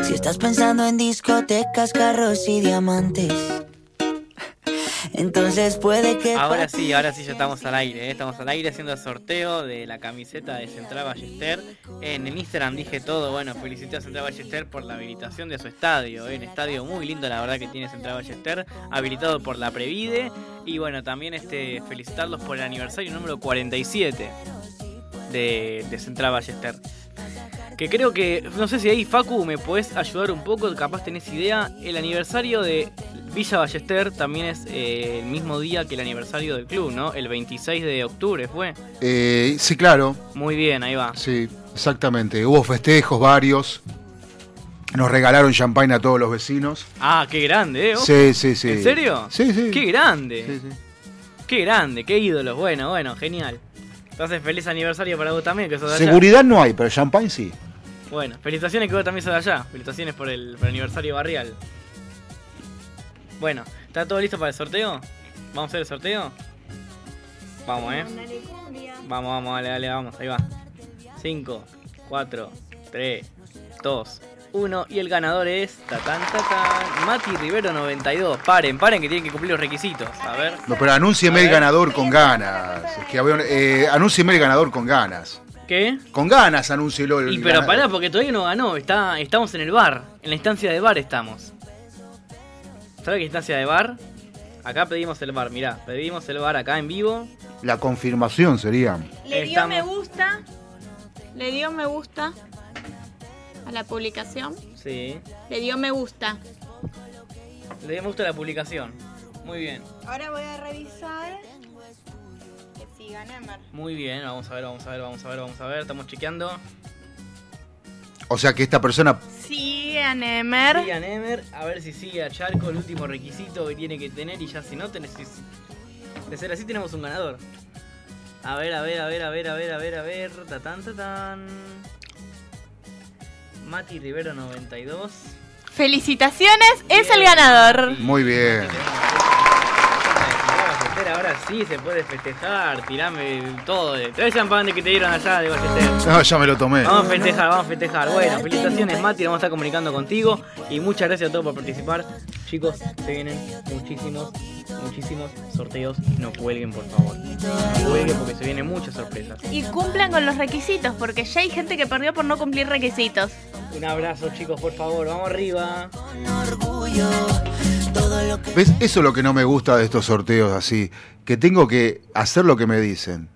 Si estás pensando en discotecas, carros y diamantes. Entonces puede que. Ahora sí, ahora sí ya estamos al aire, ¿eh? estamos al aire haciendo el sorteo de la camiseta de Central Ballester. En el Instagram dije todo, bueno, felicité a Central Ballester por la habilitación de su estadio, ¿eh? un estadio muy lindo la verdad que tiene Central Ballester, habilitado por la Previde. Y bueno, también este felicitarlos por el aniversario número 47 de, de Central Ballester. Que creo que, no sé si ahí Facu me puedes ayudar un poco, capaz tenés idea, el aniversario de Villa Ballester también es eh, el mismo día que el aniversario del club, ¿no? El 26 de octubre fue. Eh, sí, claro. Muy bien, ahí va. Sí, exactamente. Hubo festejos varios. Nos regalaron champagne a todos los vecinos. Ah, qué grande, ¿eh? Sí, sí, sí. ¿En serio? Sí, sí. Qué grande. Qué grande, qué ídolos. Bueno, bueno, genial. Entonces, feliz aniversario para vos también, que sos de allá. Seguridad no hay, pero champagne sí. Bueno, felicitaciones que vos también sos de allá. Felicitaciones por el, por el aniversario barrial. Bueno, ¿está todo listo para el sorteo? ¿Vamos a hacer el sorteo? Vamos, ¿eh? Vamos, vamos, dale, dale, vamos, ahí va. 5, 4, 3, 2, 1. Y el ganador es. Tatán, tatán. Mati Rivero 92. Paren, paren que tienen que cumplir los requisitos. A ver. No, pero anúncieme el ganador con ganas. Es que eh, anúncieme el ganador con ganas. ¿Qué? Con ganas anúncielo el Y pero ganador. pará, porque todavía no ganó. Está, estamos en el bar. En la instancia de bar estamos. ¿Sabes qué instancia de bar? Acá pedimos el bar, mirá. Pedimos el bar acá en vivo. La confirmación sería. Le dio Estamos- me gusta. Le dio me gusta a la publicación. Sí. Le dio me gusta. Le dio me gusta la publicación. Muy bien. Ahora voy a revisar que. Muy bien. Vamos a ver, vamos a ver, vamos a ver, vamos a ver. Estamos chequeando. O sea que esta persona. Sigue a Nemer. Sigue a Nemer, a ver si sigue a Charco el último requisito que tiene que tener y ya si no tenés de ser así tenemos un ganador. A ver, a ver, a ver, a ver, a ver, a ver, a ver, tatán, tatán. Mati Rivero 92. Felicitaciones, es el ganador. Muy bien. Ballester, ahora sí se puede festejar, tirame todo. Trae champán de que te dieron allá de Ballester. No, ya me lo tomé. Vamos a festejar, vamos a festejar. Bueno, felicitaciones Mati, vamos a estar comunicando contigo. Y muchas gracias a todos por participar. Chicos, se vienen muchísimos, muchísimos sorteos. No cuelguen, por favor. No cuelguen porque se vienen muchas sorpresas. Y cumplan con los requisitos, porque ya hay gente que perdió por no cumplir requisitos. Un abrazo, chicos, por favor. Vamos arriba. ¿Ves? Eso es lo que no me gusta de estos sorteos así. Que tengo que hacer lo que me dicen.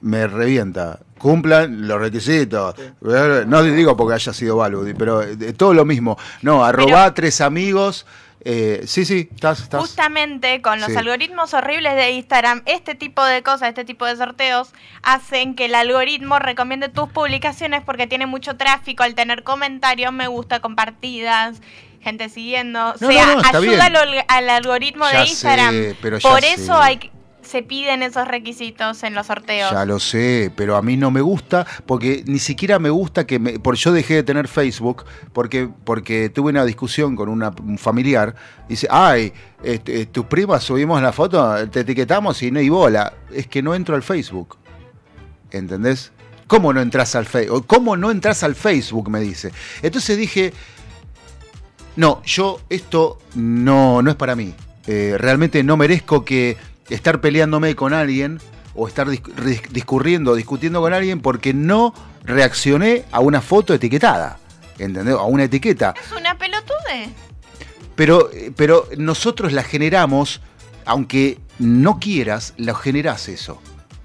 Me revienta. Cumplan los requisitos. No digo porque haya sido Baludi, pero eh, todo lo mismo. No, arrobá tres amigos. Eh, sí, sí, estás. estás. Justamente con los Sí. algoritmos horribles de Instagram, este tipo de cosas, este tipo de sorteos, hacen que el algoritmo recomiende tus publicaciones porque tiene mucho tráfico al tener comentarios, me gusta, compartidas, gente siguiendo. No, o sea, no, no, está ayuda al, al algoritmo Ya de Instagram. sé, pero ya Por sé. eso hay que- se piden esos requisitos en los sorteos. Ya lo sé, pero a mí no me gusta porque ni siquiera me gusta que me, por yo dejé de tener Facebook porque porque tuve una discusión con una, un familiar dice, "Ay, este, tus primas subimos la foto, te etiquetamos y no hay bola." Es que no entro al Facebook. ¿Entendés? ¿Cómo no entras al Facebook? ¿Cómo no entras al Facebook? me dice. Entonces dije, no, yo esto no, no es para mí. Eh, realmente no merezco que estar peleándome con alguien o estar discurriendo, discutiendo con alguien porque no reaccioné a una foto etiquetada. ¿Entendés? A una etiqueta. Es una pelotude. Pero, pero nosotros la generamos, aunque no quieras, lo generás eso.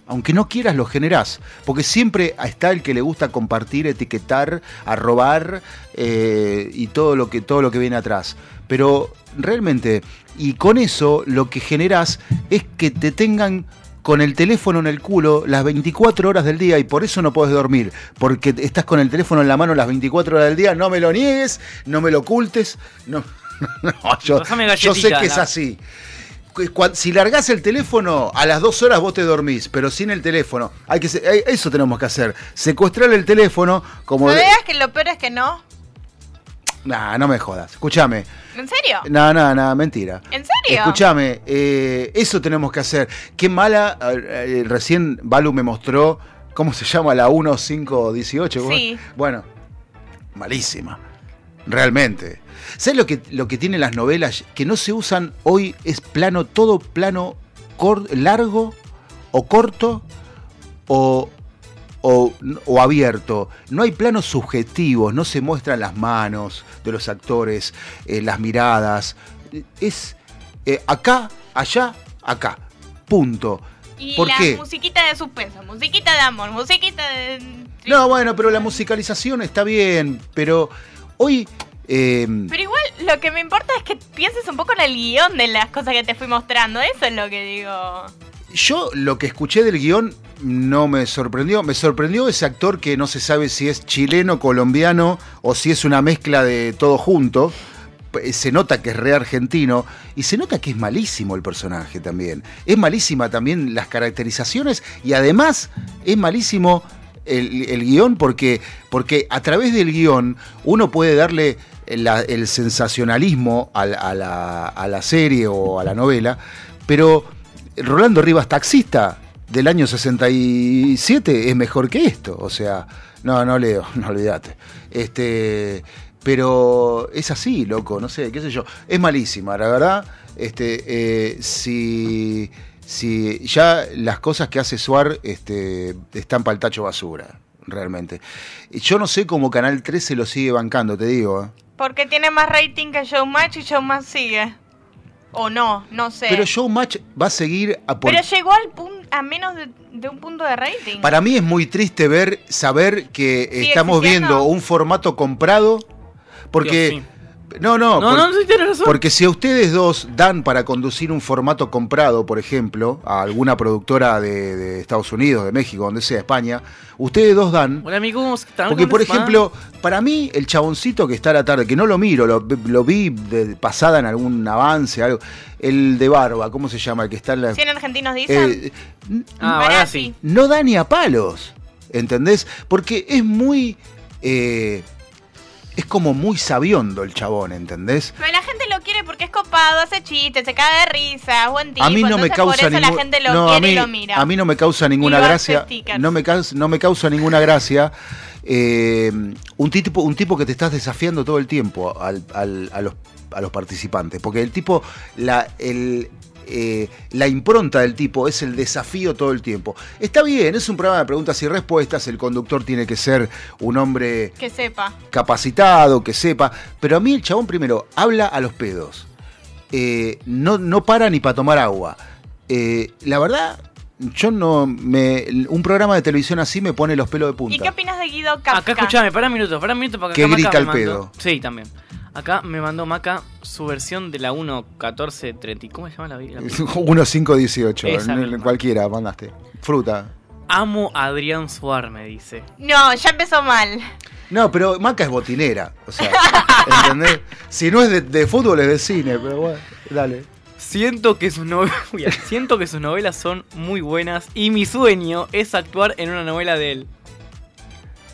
Aunque no quieras, lo generás. Porque siempre está el que le gusta compartir, etiquetar, arrobar eh, y todo lo, que, todo lo que viene atrás. Pero realmente, y con eso lo que generás es que te tengan con el teléfono en el culo las 24 horas del día y por eso no podés dormir, porque estás con el teléfono en la mano las 24 horas del día, no me lo niegues, no me lo ocultes, no, no, yo, yo sé que es así. Si largás el teléfono, a las dos horas vos te dormís, pero sin el teléfono. Hay que, eso tenemos que hacer. Secuestrar el teléfono como... No de- veas que lo peor es que no. Nah, no me jodas. Escúchame. ¿En serio? No, no, no, mentira. ¿En serio? Escúchame, eh, eso tenemos que hacer. Qué mala, eh, recién Balu me mostró, ¿cómo se llama? La 1518. Sí. Bueno, malísima. Realmente. ¿Sabes lo que, lo que tienen las novelas que no se usan hoy? Es plano, todo plano cor- largo o corto o, o, o abierto. No hay planos subjetivos, no se muestran las manos de los actores, eh, las miradas. Es eh, acá, allá, acá. Punto. Y ¿Por la qué? musiquita de suspenso, musiquita de amor, musiquita de... No, bueno, pero la musicalización está bien, pero hoy... eh, Pero igual lo que me importa es que pienses un poco en el guion de las cosas que te fui mostrando. Eso es lo que digo. Yo lo que escuché del guion no me sorprendió. Me sorprendió ese actor que no se sabe si es chileno, colombiano o si es una mezcla de todo junto. Se nota que es re argentino y se nota que es malísimo el personaje también. Es malísima también las caracterizaciones y además es malísimo el, guion porque, porque a través del guion uno puede darle el sensacionalismo a la serie o a la novela, pero Rolando Rivas Taxista del año 67 es mejor que esto. O sea, no, no leo, no olvídate. Este, pero es así, loco, no sé, qué sé yo. Es malísima, la verdad. Este, eh, si, si ya las cosas que hace Suar este, están para el tacho basura, realmente. Yo no sé cómo Canal 13 lo sigue bancando, te digo. ¿eh? Porque tiene más rating que Showmatch y Showmatch sigue. O no, no sé. Pero Showmatch va a seguir a por- Pero llegó al pun- a menos de, de un punto de rating. Para mí es muy triste ver, saber que ¿Sigue estamos existiendo? viendo un formato comprado, porque... Dios, No, no, No, por- no, sí, tienes razón. porque si a ustedes dos dan para conducir un formato comprado, por ejemplo, a alguna productora de, de Estados Unidos, de México, donde sea, España, ustedes dos dan... Hola amigos, ¿qué tal? Porque, ¿Cómo por ejemplo, para mí, el chaboncito que está a la tarde, que no lo miro, lo, lo vi de pasada en algún avance, algo, el de Barba, ¿cómo se llama? El que está en la... 100 argentinos dicen. Eh, Ah, ahora sí. no da ni a palos, ¿entendés? Porque es muy... eh, es como muy sabiondo el chabón, ¿entendés? Pero la gente lo quiere porque es copado, hace chistes, se caga de risa, es buen tipo. a mí no me entonces causa por eso ningún- la gente lo no, a quiere y mí- lo mira. A mí no me causa ninguna Y gracia. No me, causa, no me causa ninguna gracia. eh, un, tipo, un tipo que te estás desafiando todo el tiempo al- al- a, los, a los participantes. Porque el tipo, la, el, eh, la impronta del tipo es el desafío todo el tiempo. Está bien, es un programa de preguntas y respuestas. El conductor tiene que ser un hombre Que sepa. capacitado, que sepa. Pero a mí el chabón primero habla a los pedos. Eh, no, no para ni para tomar agua. Eh, la verdad, yo no me. Un programa de televisión así me pone los pelos de ¿Y punta. qué opinas de Guido Kafka? Acá escuchame, para un minuto, para un minuto para Que Maca grita mandó- pedo. Sí, también. Acá me mandó Maca su versión de la 1.14.30. ¿Cómo se llama la, la 1518, Esa en- misma. cualquiera, mandaste. Fruta. Amo a Adrián Suar, me dice. No, ya empezó mal. No, pero Maca es botinera. O sea, ¿entendés? Si no es de, de fútbol, es de cine, pero bueno, dale. Siento que, sus novelas, siento que sus novelas son muy buenas y mi sueño es actuar en una novela de él.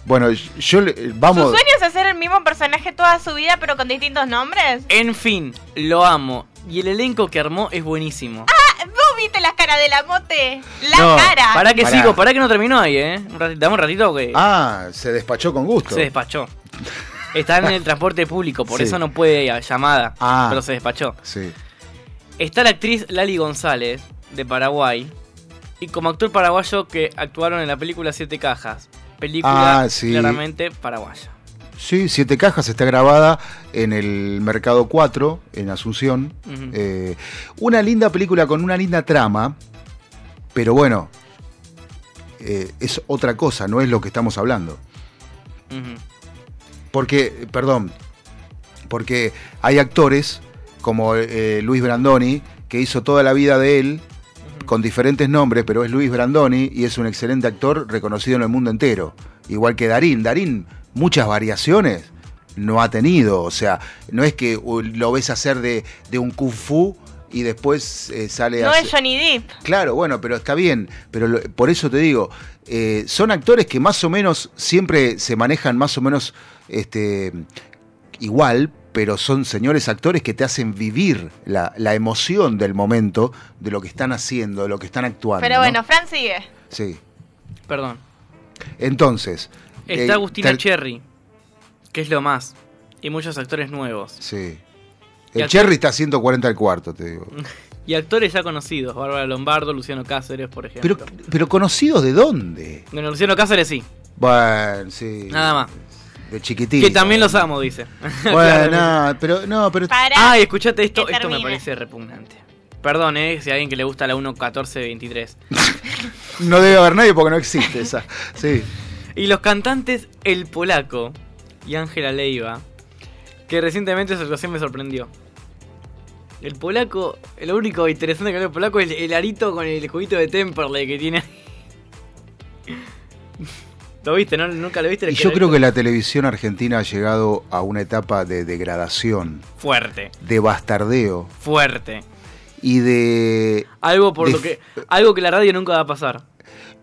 Bueno, yo le- vamos. ¿Su sueño es hacer el mismo personaje toda su vida pero con distintos nombres? En fin, lo amo. Y el elenco que armó es buenísimo. Ah, ¿vos viste la cara de la mote? La No, cara. Para que Pará. sigo, para que no terminó ahí, ¿eh? Un ratito, dame un ratito que Ah, se despachó con gusto. se despachó. Está en el transporte público, por Sí. eso no puede ir a llamada. Ah. Pero se despachó. Sí. Está la actriz Lali González, de Paraguay y como actor paraguayo que actuaron en la película Siete Cajas. Película Ah, sí. claramente paraguaya. Sí, Siete Cajas está grabada en el Mercado 4, en Asunción. Eh, una linda película con una linda trama, pero bueno, eh, es otra cosa, no es lo que estamos hablando. Porque, perdón, porque hay actores como eh, Luis Brandoni, que hizo toda la vida de él con diferentes nombres, pero es Luis Brandoni y es un excelente actor reconocido en el mundo entero. Igual que Darín. Darín, muchas variaciones no ha tenido. O sea, no es que uh, lo ves hacer de, de un kung fu y después eh, sale No a es Johnny Depp. Claro, bueno, pero está bien. Pero lo- por eso te digo, eh, son actores que más o menos siempre se manejan más o menos este, igual, pero son señores actores que te hacen vivir la, la emoción del momento, de lo que están haciendo, de lo que están actuando. Pero ¿no? bueno, Fran sigue. Sí. Perdón. Entonces. Está eh, Agustina Cherry, que es lo más. Y muchos actores nuevos. Sí. El Cherry está a 140 al cuarto, te digo. Y actores ya conocidos. Bárbara Lombardo, Luciano Cáceres, por ejemplo. Pero, pero conocidos de dónde? Bueno, Luciano Cáceres sí. Bueno, sí. Nada más. De chiquitito. Que también los amo, dice. Bueno, no, pero no, pero Ay, escuchate esto, esto me parece repugnante. Perdón, eh, si a alguien que le gusta la 1.14.23. no debe haber nadie porque no existe esa. Sí. Y los cantantes El Polaco y Ángela Leiva, que recientemente su actuación me sorprendió. El polaco, lo único interesante que ve el polaco es el, el arito con el juguito de Temperley que tiene. ¿Lo viste? ¿No? ¿Nunca lo viste? Y yo creo que la televisión argentina ha llegado a una etapa de degradación, Fuerte, de bastardeo fuerte. y de... Algo por de- lo que. Algo que la radio nunca va a pasar.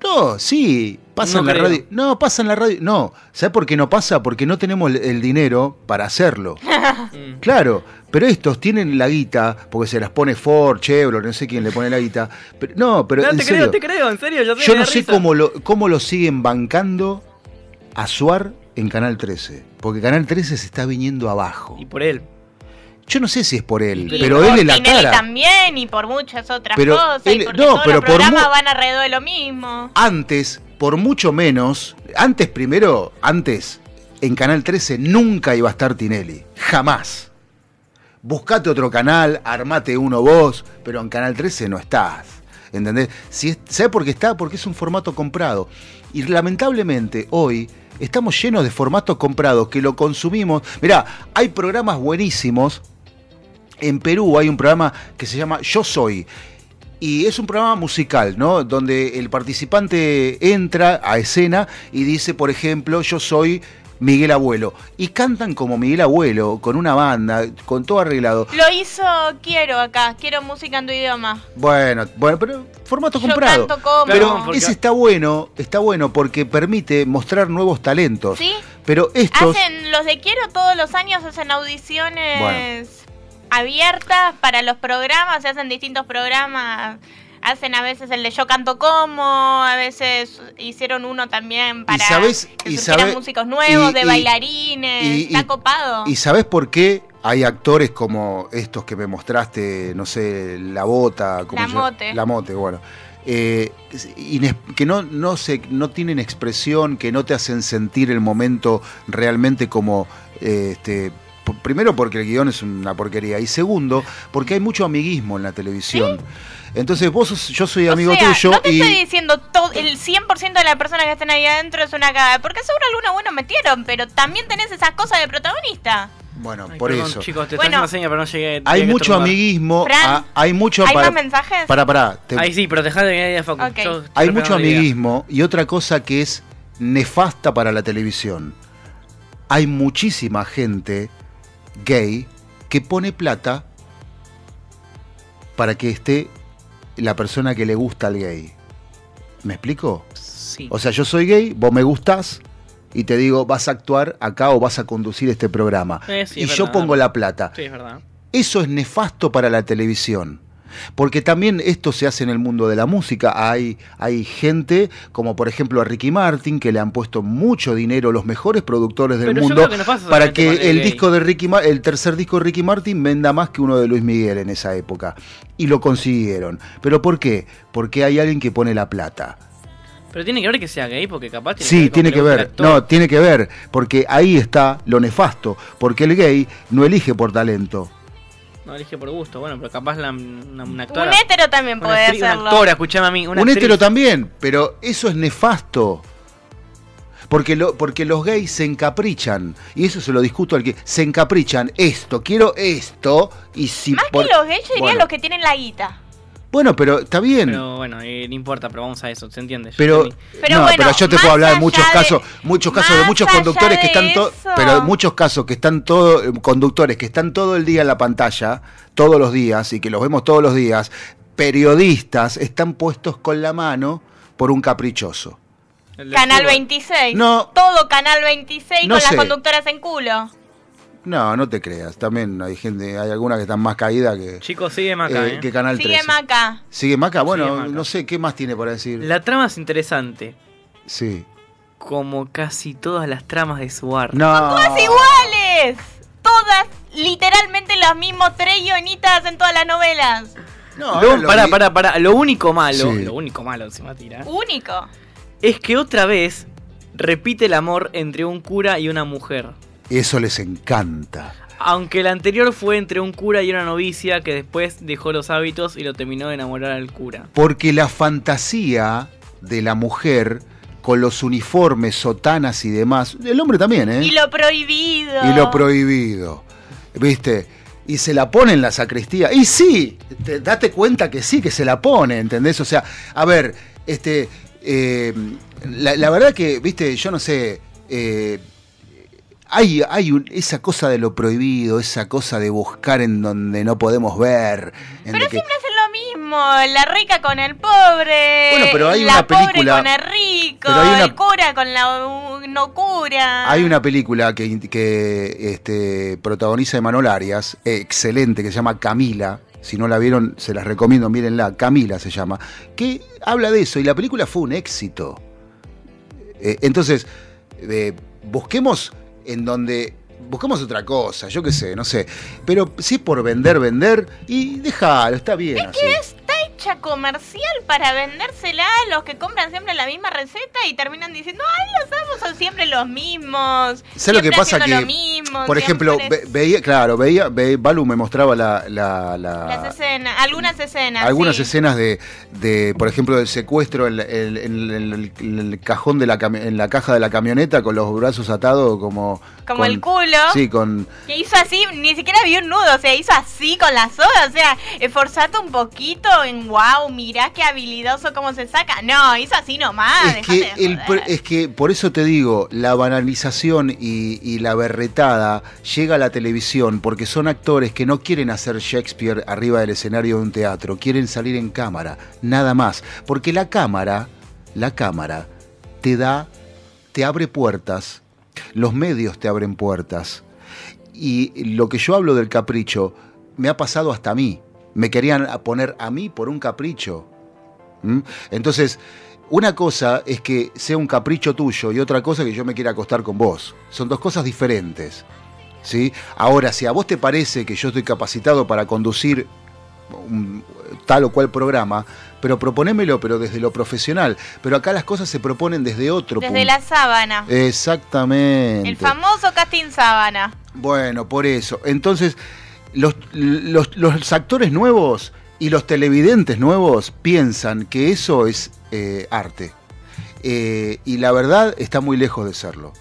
No, sí, pasa No en la creo. radio. No, pasa en la radio. No, ¿sabes por qué no pasa? Porque no tenemos el, dinero para hacerlo. Mm. Claro, pero estos tienen la guita, porque se las pone Ford, Chevrolet, no sé quién le pone la guita. Pero, no, pero no, en te serio, creo, te creo, en serio. Yo, yo no sé risa. cómo lo, cómo lo siguen bancando a Suar en Canal 13. Porque Canal 13 se está viniendo abajo. Y por él. Yo no sé si es por él, Y pero él es la Tinelli cara. también y por muchas otras Pero cosas. él- y porque no, todos pero los programas van alrededor de lo mismo. Antes, por mucho menos, antes primero, antes, en Canal 13 nunca iba a estar Tinelli. Jamás. Buscate otro canal, armate uno vos, pero en Canal 13 no estás. ¿Entendés? Si es- ¿Sabes por qué está? Porque es un formato comprado. Y lamentablemente hoy estamos llenos de formatos comprados que lo consumimos. Mirá, hay programas buenísimos. En Perú hay un programa que se llama Yo Soy. Y es un programa musical, ¿no? Donde el participante entra a escena y dice, por ejemplo, yo soy Miguel Abuelo. Y cantan como Miguel Abuelo, con una banda, con todo arreglado. Lo hizo Quiero acá. Quiero música en tu idioma. Bueno, bueno, pero formato Yo comprado. canto como. Pero ese está bueno, está bueno porque permite mostrar nuevos talentos. ¿Sí? Pero estos... Hacen, los de Quiero todos los años hacen audiciones Bueno. Abiertas para los programas, se hacen distintos programas. Hacen a veces el de Yo Canto Como, a veces hicieron uno también para sabés- que y sabés- músicos nuevos, y- de y- bailarines. y- Está y- copado. ¿Y sabes por qué hay actores como estos que me mostraste, no sé, La Bota, ¿cómo La? Mote. La Mote, bueno. Eh, que no, no, se, no tienen expresión, que no te hacen sentir el momento realmente como... eh, este, Primero porque el guion es una porquería y segundo porque hay mucho amiguismo en la televisión. Entonces vos sos- yo soy amigo o sea, tuyo no te y... estoy diciendo todo, el 100% de las personas que están ahí adentro es una cagada, porque seguro algunos buenos metieron, pero también tenés esas cosas de protagonista. Bueno, por Perdón, eso. chicos, te Bueno. están haciendo señas, pero no llegué. Hay mucho amiguismo, Fran, ah, hay mucho... ¿hay para, más mensajes? Para, para. te- Ay, sí, pero dejá de que haya Facu. Ok. Yo estoy Hay mucho idea. amiguismo y otra cosa que es nefasta para la televisión. Hay muchísima gente gay que pone plata para que esté la persona que le gusta al gay. ¿Me explico? Sí. O sea, yo soy gay, vos me gustás y te digo, vas a actuar acá o vas a conducir este programa. Eh, sí, y es yo verdad. pongo la plata. Sí, es verdad. Eso es nefasto para la televisión. Porque también esto se hace en el mundo de la música. Hay, hay gente, como por ejemplo a Ricky Martin, que le han puesto mucho dinero los mejores productores del Pero mundo que no para que el disco de Ricky el tercer disco de Ricky Martin venda más que uno de Luis Miguel en esa época. Y lo consiguieron. ¿Pero por qué? Porque hay alguien que pone la plata. Pero tiene que ver que sea gay, porque capaz tiene Sí, que tiene que ver. No, tiene que ver. Porque ahí está lo nefasto. Porque el gay no elige por talento. No elige por gusto, bueno, pero capaz la, una, una actora. Un hétero también una puede actriz- una hacerlo. actora, escuchame a mí. Una Un actriz. hétero también, pero eso es nefasto. Porque, lo, porque los gays se encaprichan, y eso se lo discuto al que se encaprichan esto, quiero esto, y si... Más por- que los gays, yo diría bueno, los que tienen la guita. Bueno, pero está bien. Pero bueno, eh, no importa, pero vamos a eso, ¿se entiende? Yo Pero. Pero no, bueno, pero yo te puedo hablar de muchos de- casos, muchos casos de muchos conductores que de están todos, eso. pero muchos casos que están todos conductores que están todo el día en la pantalla, todos los días y que los vemos todos los días, periodistas están puestos con la mano por un caprichoso. Canal 26. No. Todo Canal 26 No con sé. las conductoras en culo. No, no te creas, también hay gente, hay algunas que están más caídas que Chicos, sigue Maca, eh, ¿eh? que Canal Sigue 13. Maca. Sigue Maca, bueno, Sigue Maca. no sé qué más tiene para decir. La trama es interesante, Sí. como casi todas las tramas de su arte. No. Todas iguales. Todas literalmente los mismos tres guionistas en todas las novelas. No, Lo, lo pará, vi- pará, pará. Lo único malo, Sí. lo único malo encima tira, Único. es que otra vez repite el amor entre un cura y una mujer. Eso les encanta. Aunque el anterior fue entre un cura y una novicia que después dejó los hábitos y lo terminó de enamorar al cura. Porque la fantasía de la mujer con los uniformes, sotanas y demás, el hombre también, ¿eh? Y lo prohibido. Y lo prohibido. ¿Viste? Y se la pone en la sacristía. Y sí, te- date cuenta que sí, que se la pone, ¿entendés? O sea, a ver, este. eh, la, la verdad que, viste, yo no sé. eh, hay, hay un- esa cosa de lo prohibido, esa cosa de buscar en donde no podemos ver. en Pero de que- siempre hacen lo mismo. La rica con el pobre. Bueno, pero hay la una película- pobre con el rico. pero hay una- El cura con la no cura. Hay una película que, que este, protagoniza Emanuel Arias, excelente, que se llama Camila. Si no la vieron, se las recomiendo, mírenla. Camila se llama. Que habla de eso y la película fue un éxito. Eh, entonces, eh, busquemos en donde. Busquemos otra cosa, yo qué sé, no sé. Pero si es por vender, vender, y déjalo, está bien. así. que está hecha comercial para vendérsela a los que compran siempre la misma receta y terminan diciendo, ay, los amos son siempre los mismos. ¿Sabes lo que pasa? Que, mismo, por ejemplo, ve- veía, claro, veía, ve- Balu me mostraba la, la- la- Las escenas, algunas escenas. algunas sí. escenas de, de, por ejemplo, del secuestro en, en el, en el cajón de la en la caja de la camioneta con los brazos atados como Como con- el culo. Sí, con Que hizo así, ni siquiera vio un nudo, o sea, hizo así con la soga, o sea, esforzate un poquito en wow, mirá qué habilidoso cómo se saca. No, hizo así nomás, es que de el, joder. es que por eso te digo, la banalización y, y la berretada llega a la televisión porque son actores que no quieren hacer Shakespeare arriba del escenario de un teatro, quieren salir en cámara, nada más, porque la cámara, la cámara te da te abre puertas, los medios te abren puertas. Y lo que yo hablo del capricho me ha pasado hasta a mí. Me querían poner a mí por un capricho. ¿Mm? Entonces, una cosa es que sea un capricho tuyo y otra cosa que yo me quiera acostar con vos. Son dos cosas diferentes. ¿sí? Ahora, si a vos te parece que yo estoy capacitado para conducir un- tal o cual programa, pero proponémelo, pero desde lo profesional. Pero acá las cosas se proponen desde otro Desde punto. la sábana. Exactamente. El famoso casting sábana. Bueno, por eso. Entonces, los, los- los actores nuevos y los televidentes nuevos piensan que eso es eh, arte. Eh, y la verdad está muy lejos de serlo.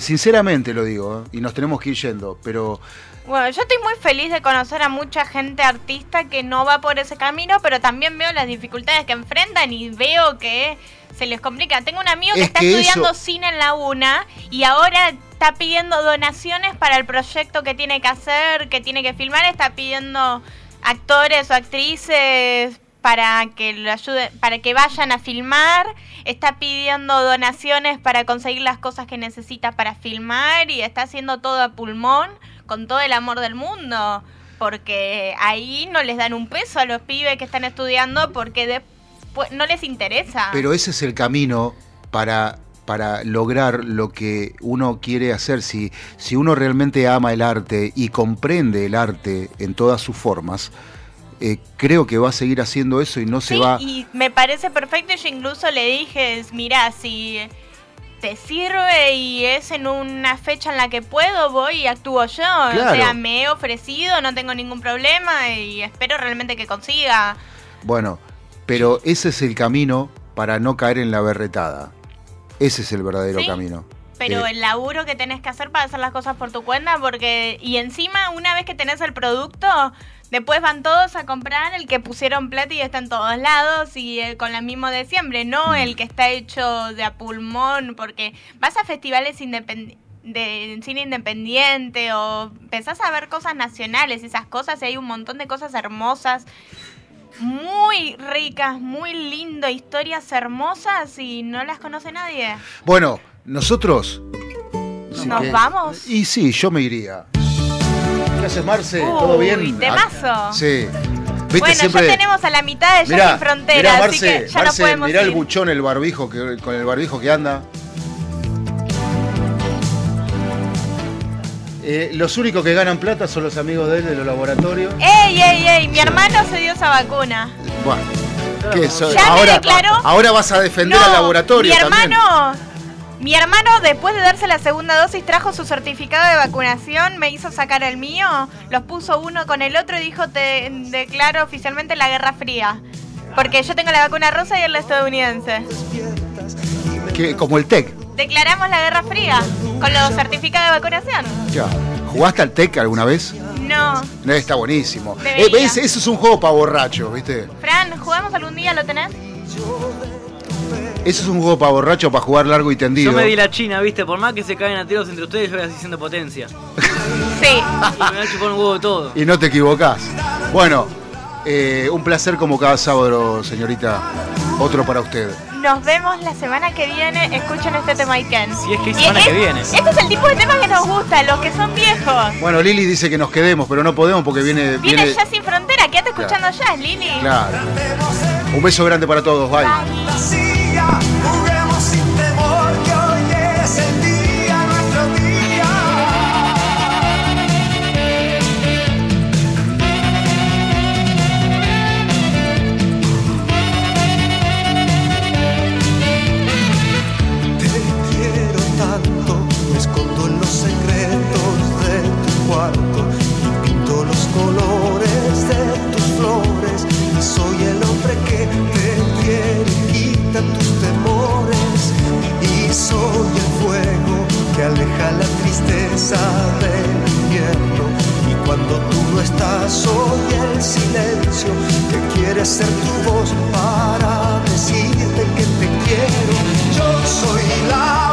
Sinceramente lo digo, ¿eh? y nos tenemos que ir yendo, pero Bueno, yo estoy muy feliz de conocer a mucha gente artista que no va por ese camino, pero también veo las dificultades que enfrentan y veo que se les complica. Tengo un amigo que Es está que estudiando eso- cine en la UNA y ahora está pidiendo donaciones para el proyecto que tiene que hacer, que tiene que filmar, está pidiendo actores o actrices para que lo ayuden, para que vayan a filmar, está pidiendo donaciones para conseguir las cosas que necesita para filmar y está haciendo todo a pulmón con todo el amor del mundo. porque ahí no les dan un peso a los pibes que están estudiando porque después no les interesa. Pero ese es el camino para, para lograr lo que uno quiere hacer. Si, si uno realmente ama el arte y comprende el arte en todas sus formas, eh, creo que va a seguir haciendo eso y no se va... y me parece perfecto. Yo incluso le dije, mira, si te sirve y es en una fecha en la que puedo, voy y actúo yo. O sea, me he ofrecido, no tengo ningún problema y espero realmente que consiga. Bueno, pero ese es el camino para no caer en la berretada. Ese es el verdadero Sí, camino. Pero Eh, el laburo que tenés que hacer para hacer las cosas por tu cuenta, porque. Y encima, una vez que tenés el producto, después van todos a comprar el que pusieron plata y está en todos lados y eh, con lo mismo de siempre, no el que está hecho de a pulmón, porque vas a festivales independientes de cine independiente o empezás a ver cosas nacionales, esas cosas, y hay un montón de cosas hermosas, muy ricas, muy lindo, historias hermosas y no las conoce nadie. Bueno, nosotros... ¿Nos que- vamos? Y sí, yo me iría. ¿Qué haces, Marce? Uy, ¿Todo bien? temazo. Ah, sí. ¿Viste Bueno, siempre... ya tenemos a la mitad de Ya Sin Frontera, mirá, así Marce, que ya Marce, no podemos mirá el buchón, el barbijo, que, con el barbijo que anda. Eh, los únicos que ganan plata son los amigos de él de los laboratorios. ¡Ey, ey, ey! Mi hermano se dio esa vacuna. Bueno, ¿qué so- Ya me ahora, declaró- ahora vas a defender No, al laboratorio mi también. hermano, mi hermano después de darse la segunda dosis trajo su certificado de vacunación, me hizo sacar el mío, los puso uno con el otro y dijo te declaro oficialmente la Guerra Fría. Porque yo tengo la vacuna rosa y él la estadounidense. Que, como el TEC. Declaramos la Guerra Fría con los certificados de vacunación. Ya. ¿Jugaste al TEC alguna vez? No. No, está buenísimo. Eh, ¿ves? Eso es un juego para borrachos, ¿viste? Fran, ¿jugamos algún día? ¿Lo tenés? Eso es un juego para borrachos, para jugar largo y tendido. Yo me di la china, viste, por más que se caen a tiros entre ustedes, yo voy así siendo potencia. Sí. Y me va a chupar un huevo todo. Y no te equivocás. Bueno, eh, un placer como cada sábado, señorita. Otro para usted. Nos vemos la semana que viene. Escuchen este tema Iken. Si es que hay semana es- que viene. Este es el tipo de tema que nos gusta, los que son viejos. Bueno, Lili dice que nos quedemos, pero no podemos porque viene. Viene viene ya sin frontera, quédate escuchando jazz, Lili. Claro. Un beso grande para todos. Bye. Fantasía, estás, soy el silencio que quiere ser tu voz para decirte que te quiero. Yo soy la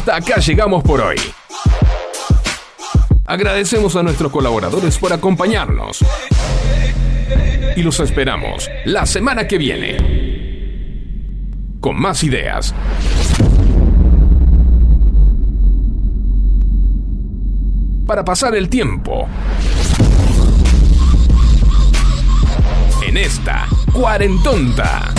Hasta acá llegamos por hoy. Agradecemos a nuestros colaboradores por acompañarnos. Y los esperamos la semana que viene. Con más ideas. Para pasar el tiempo. En esta cuarentonta.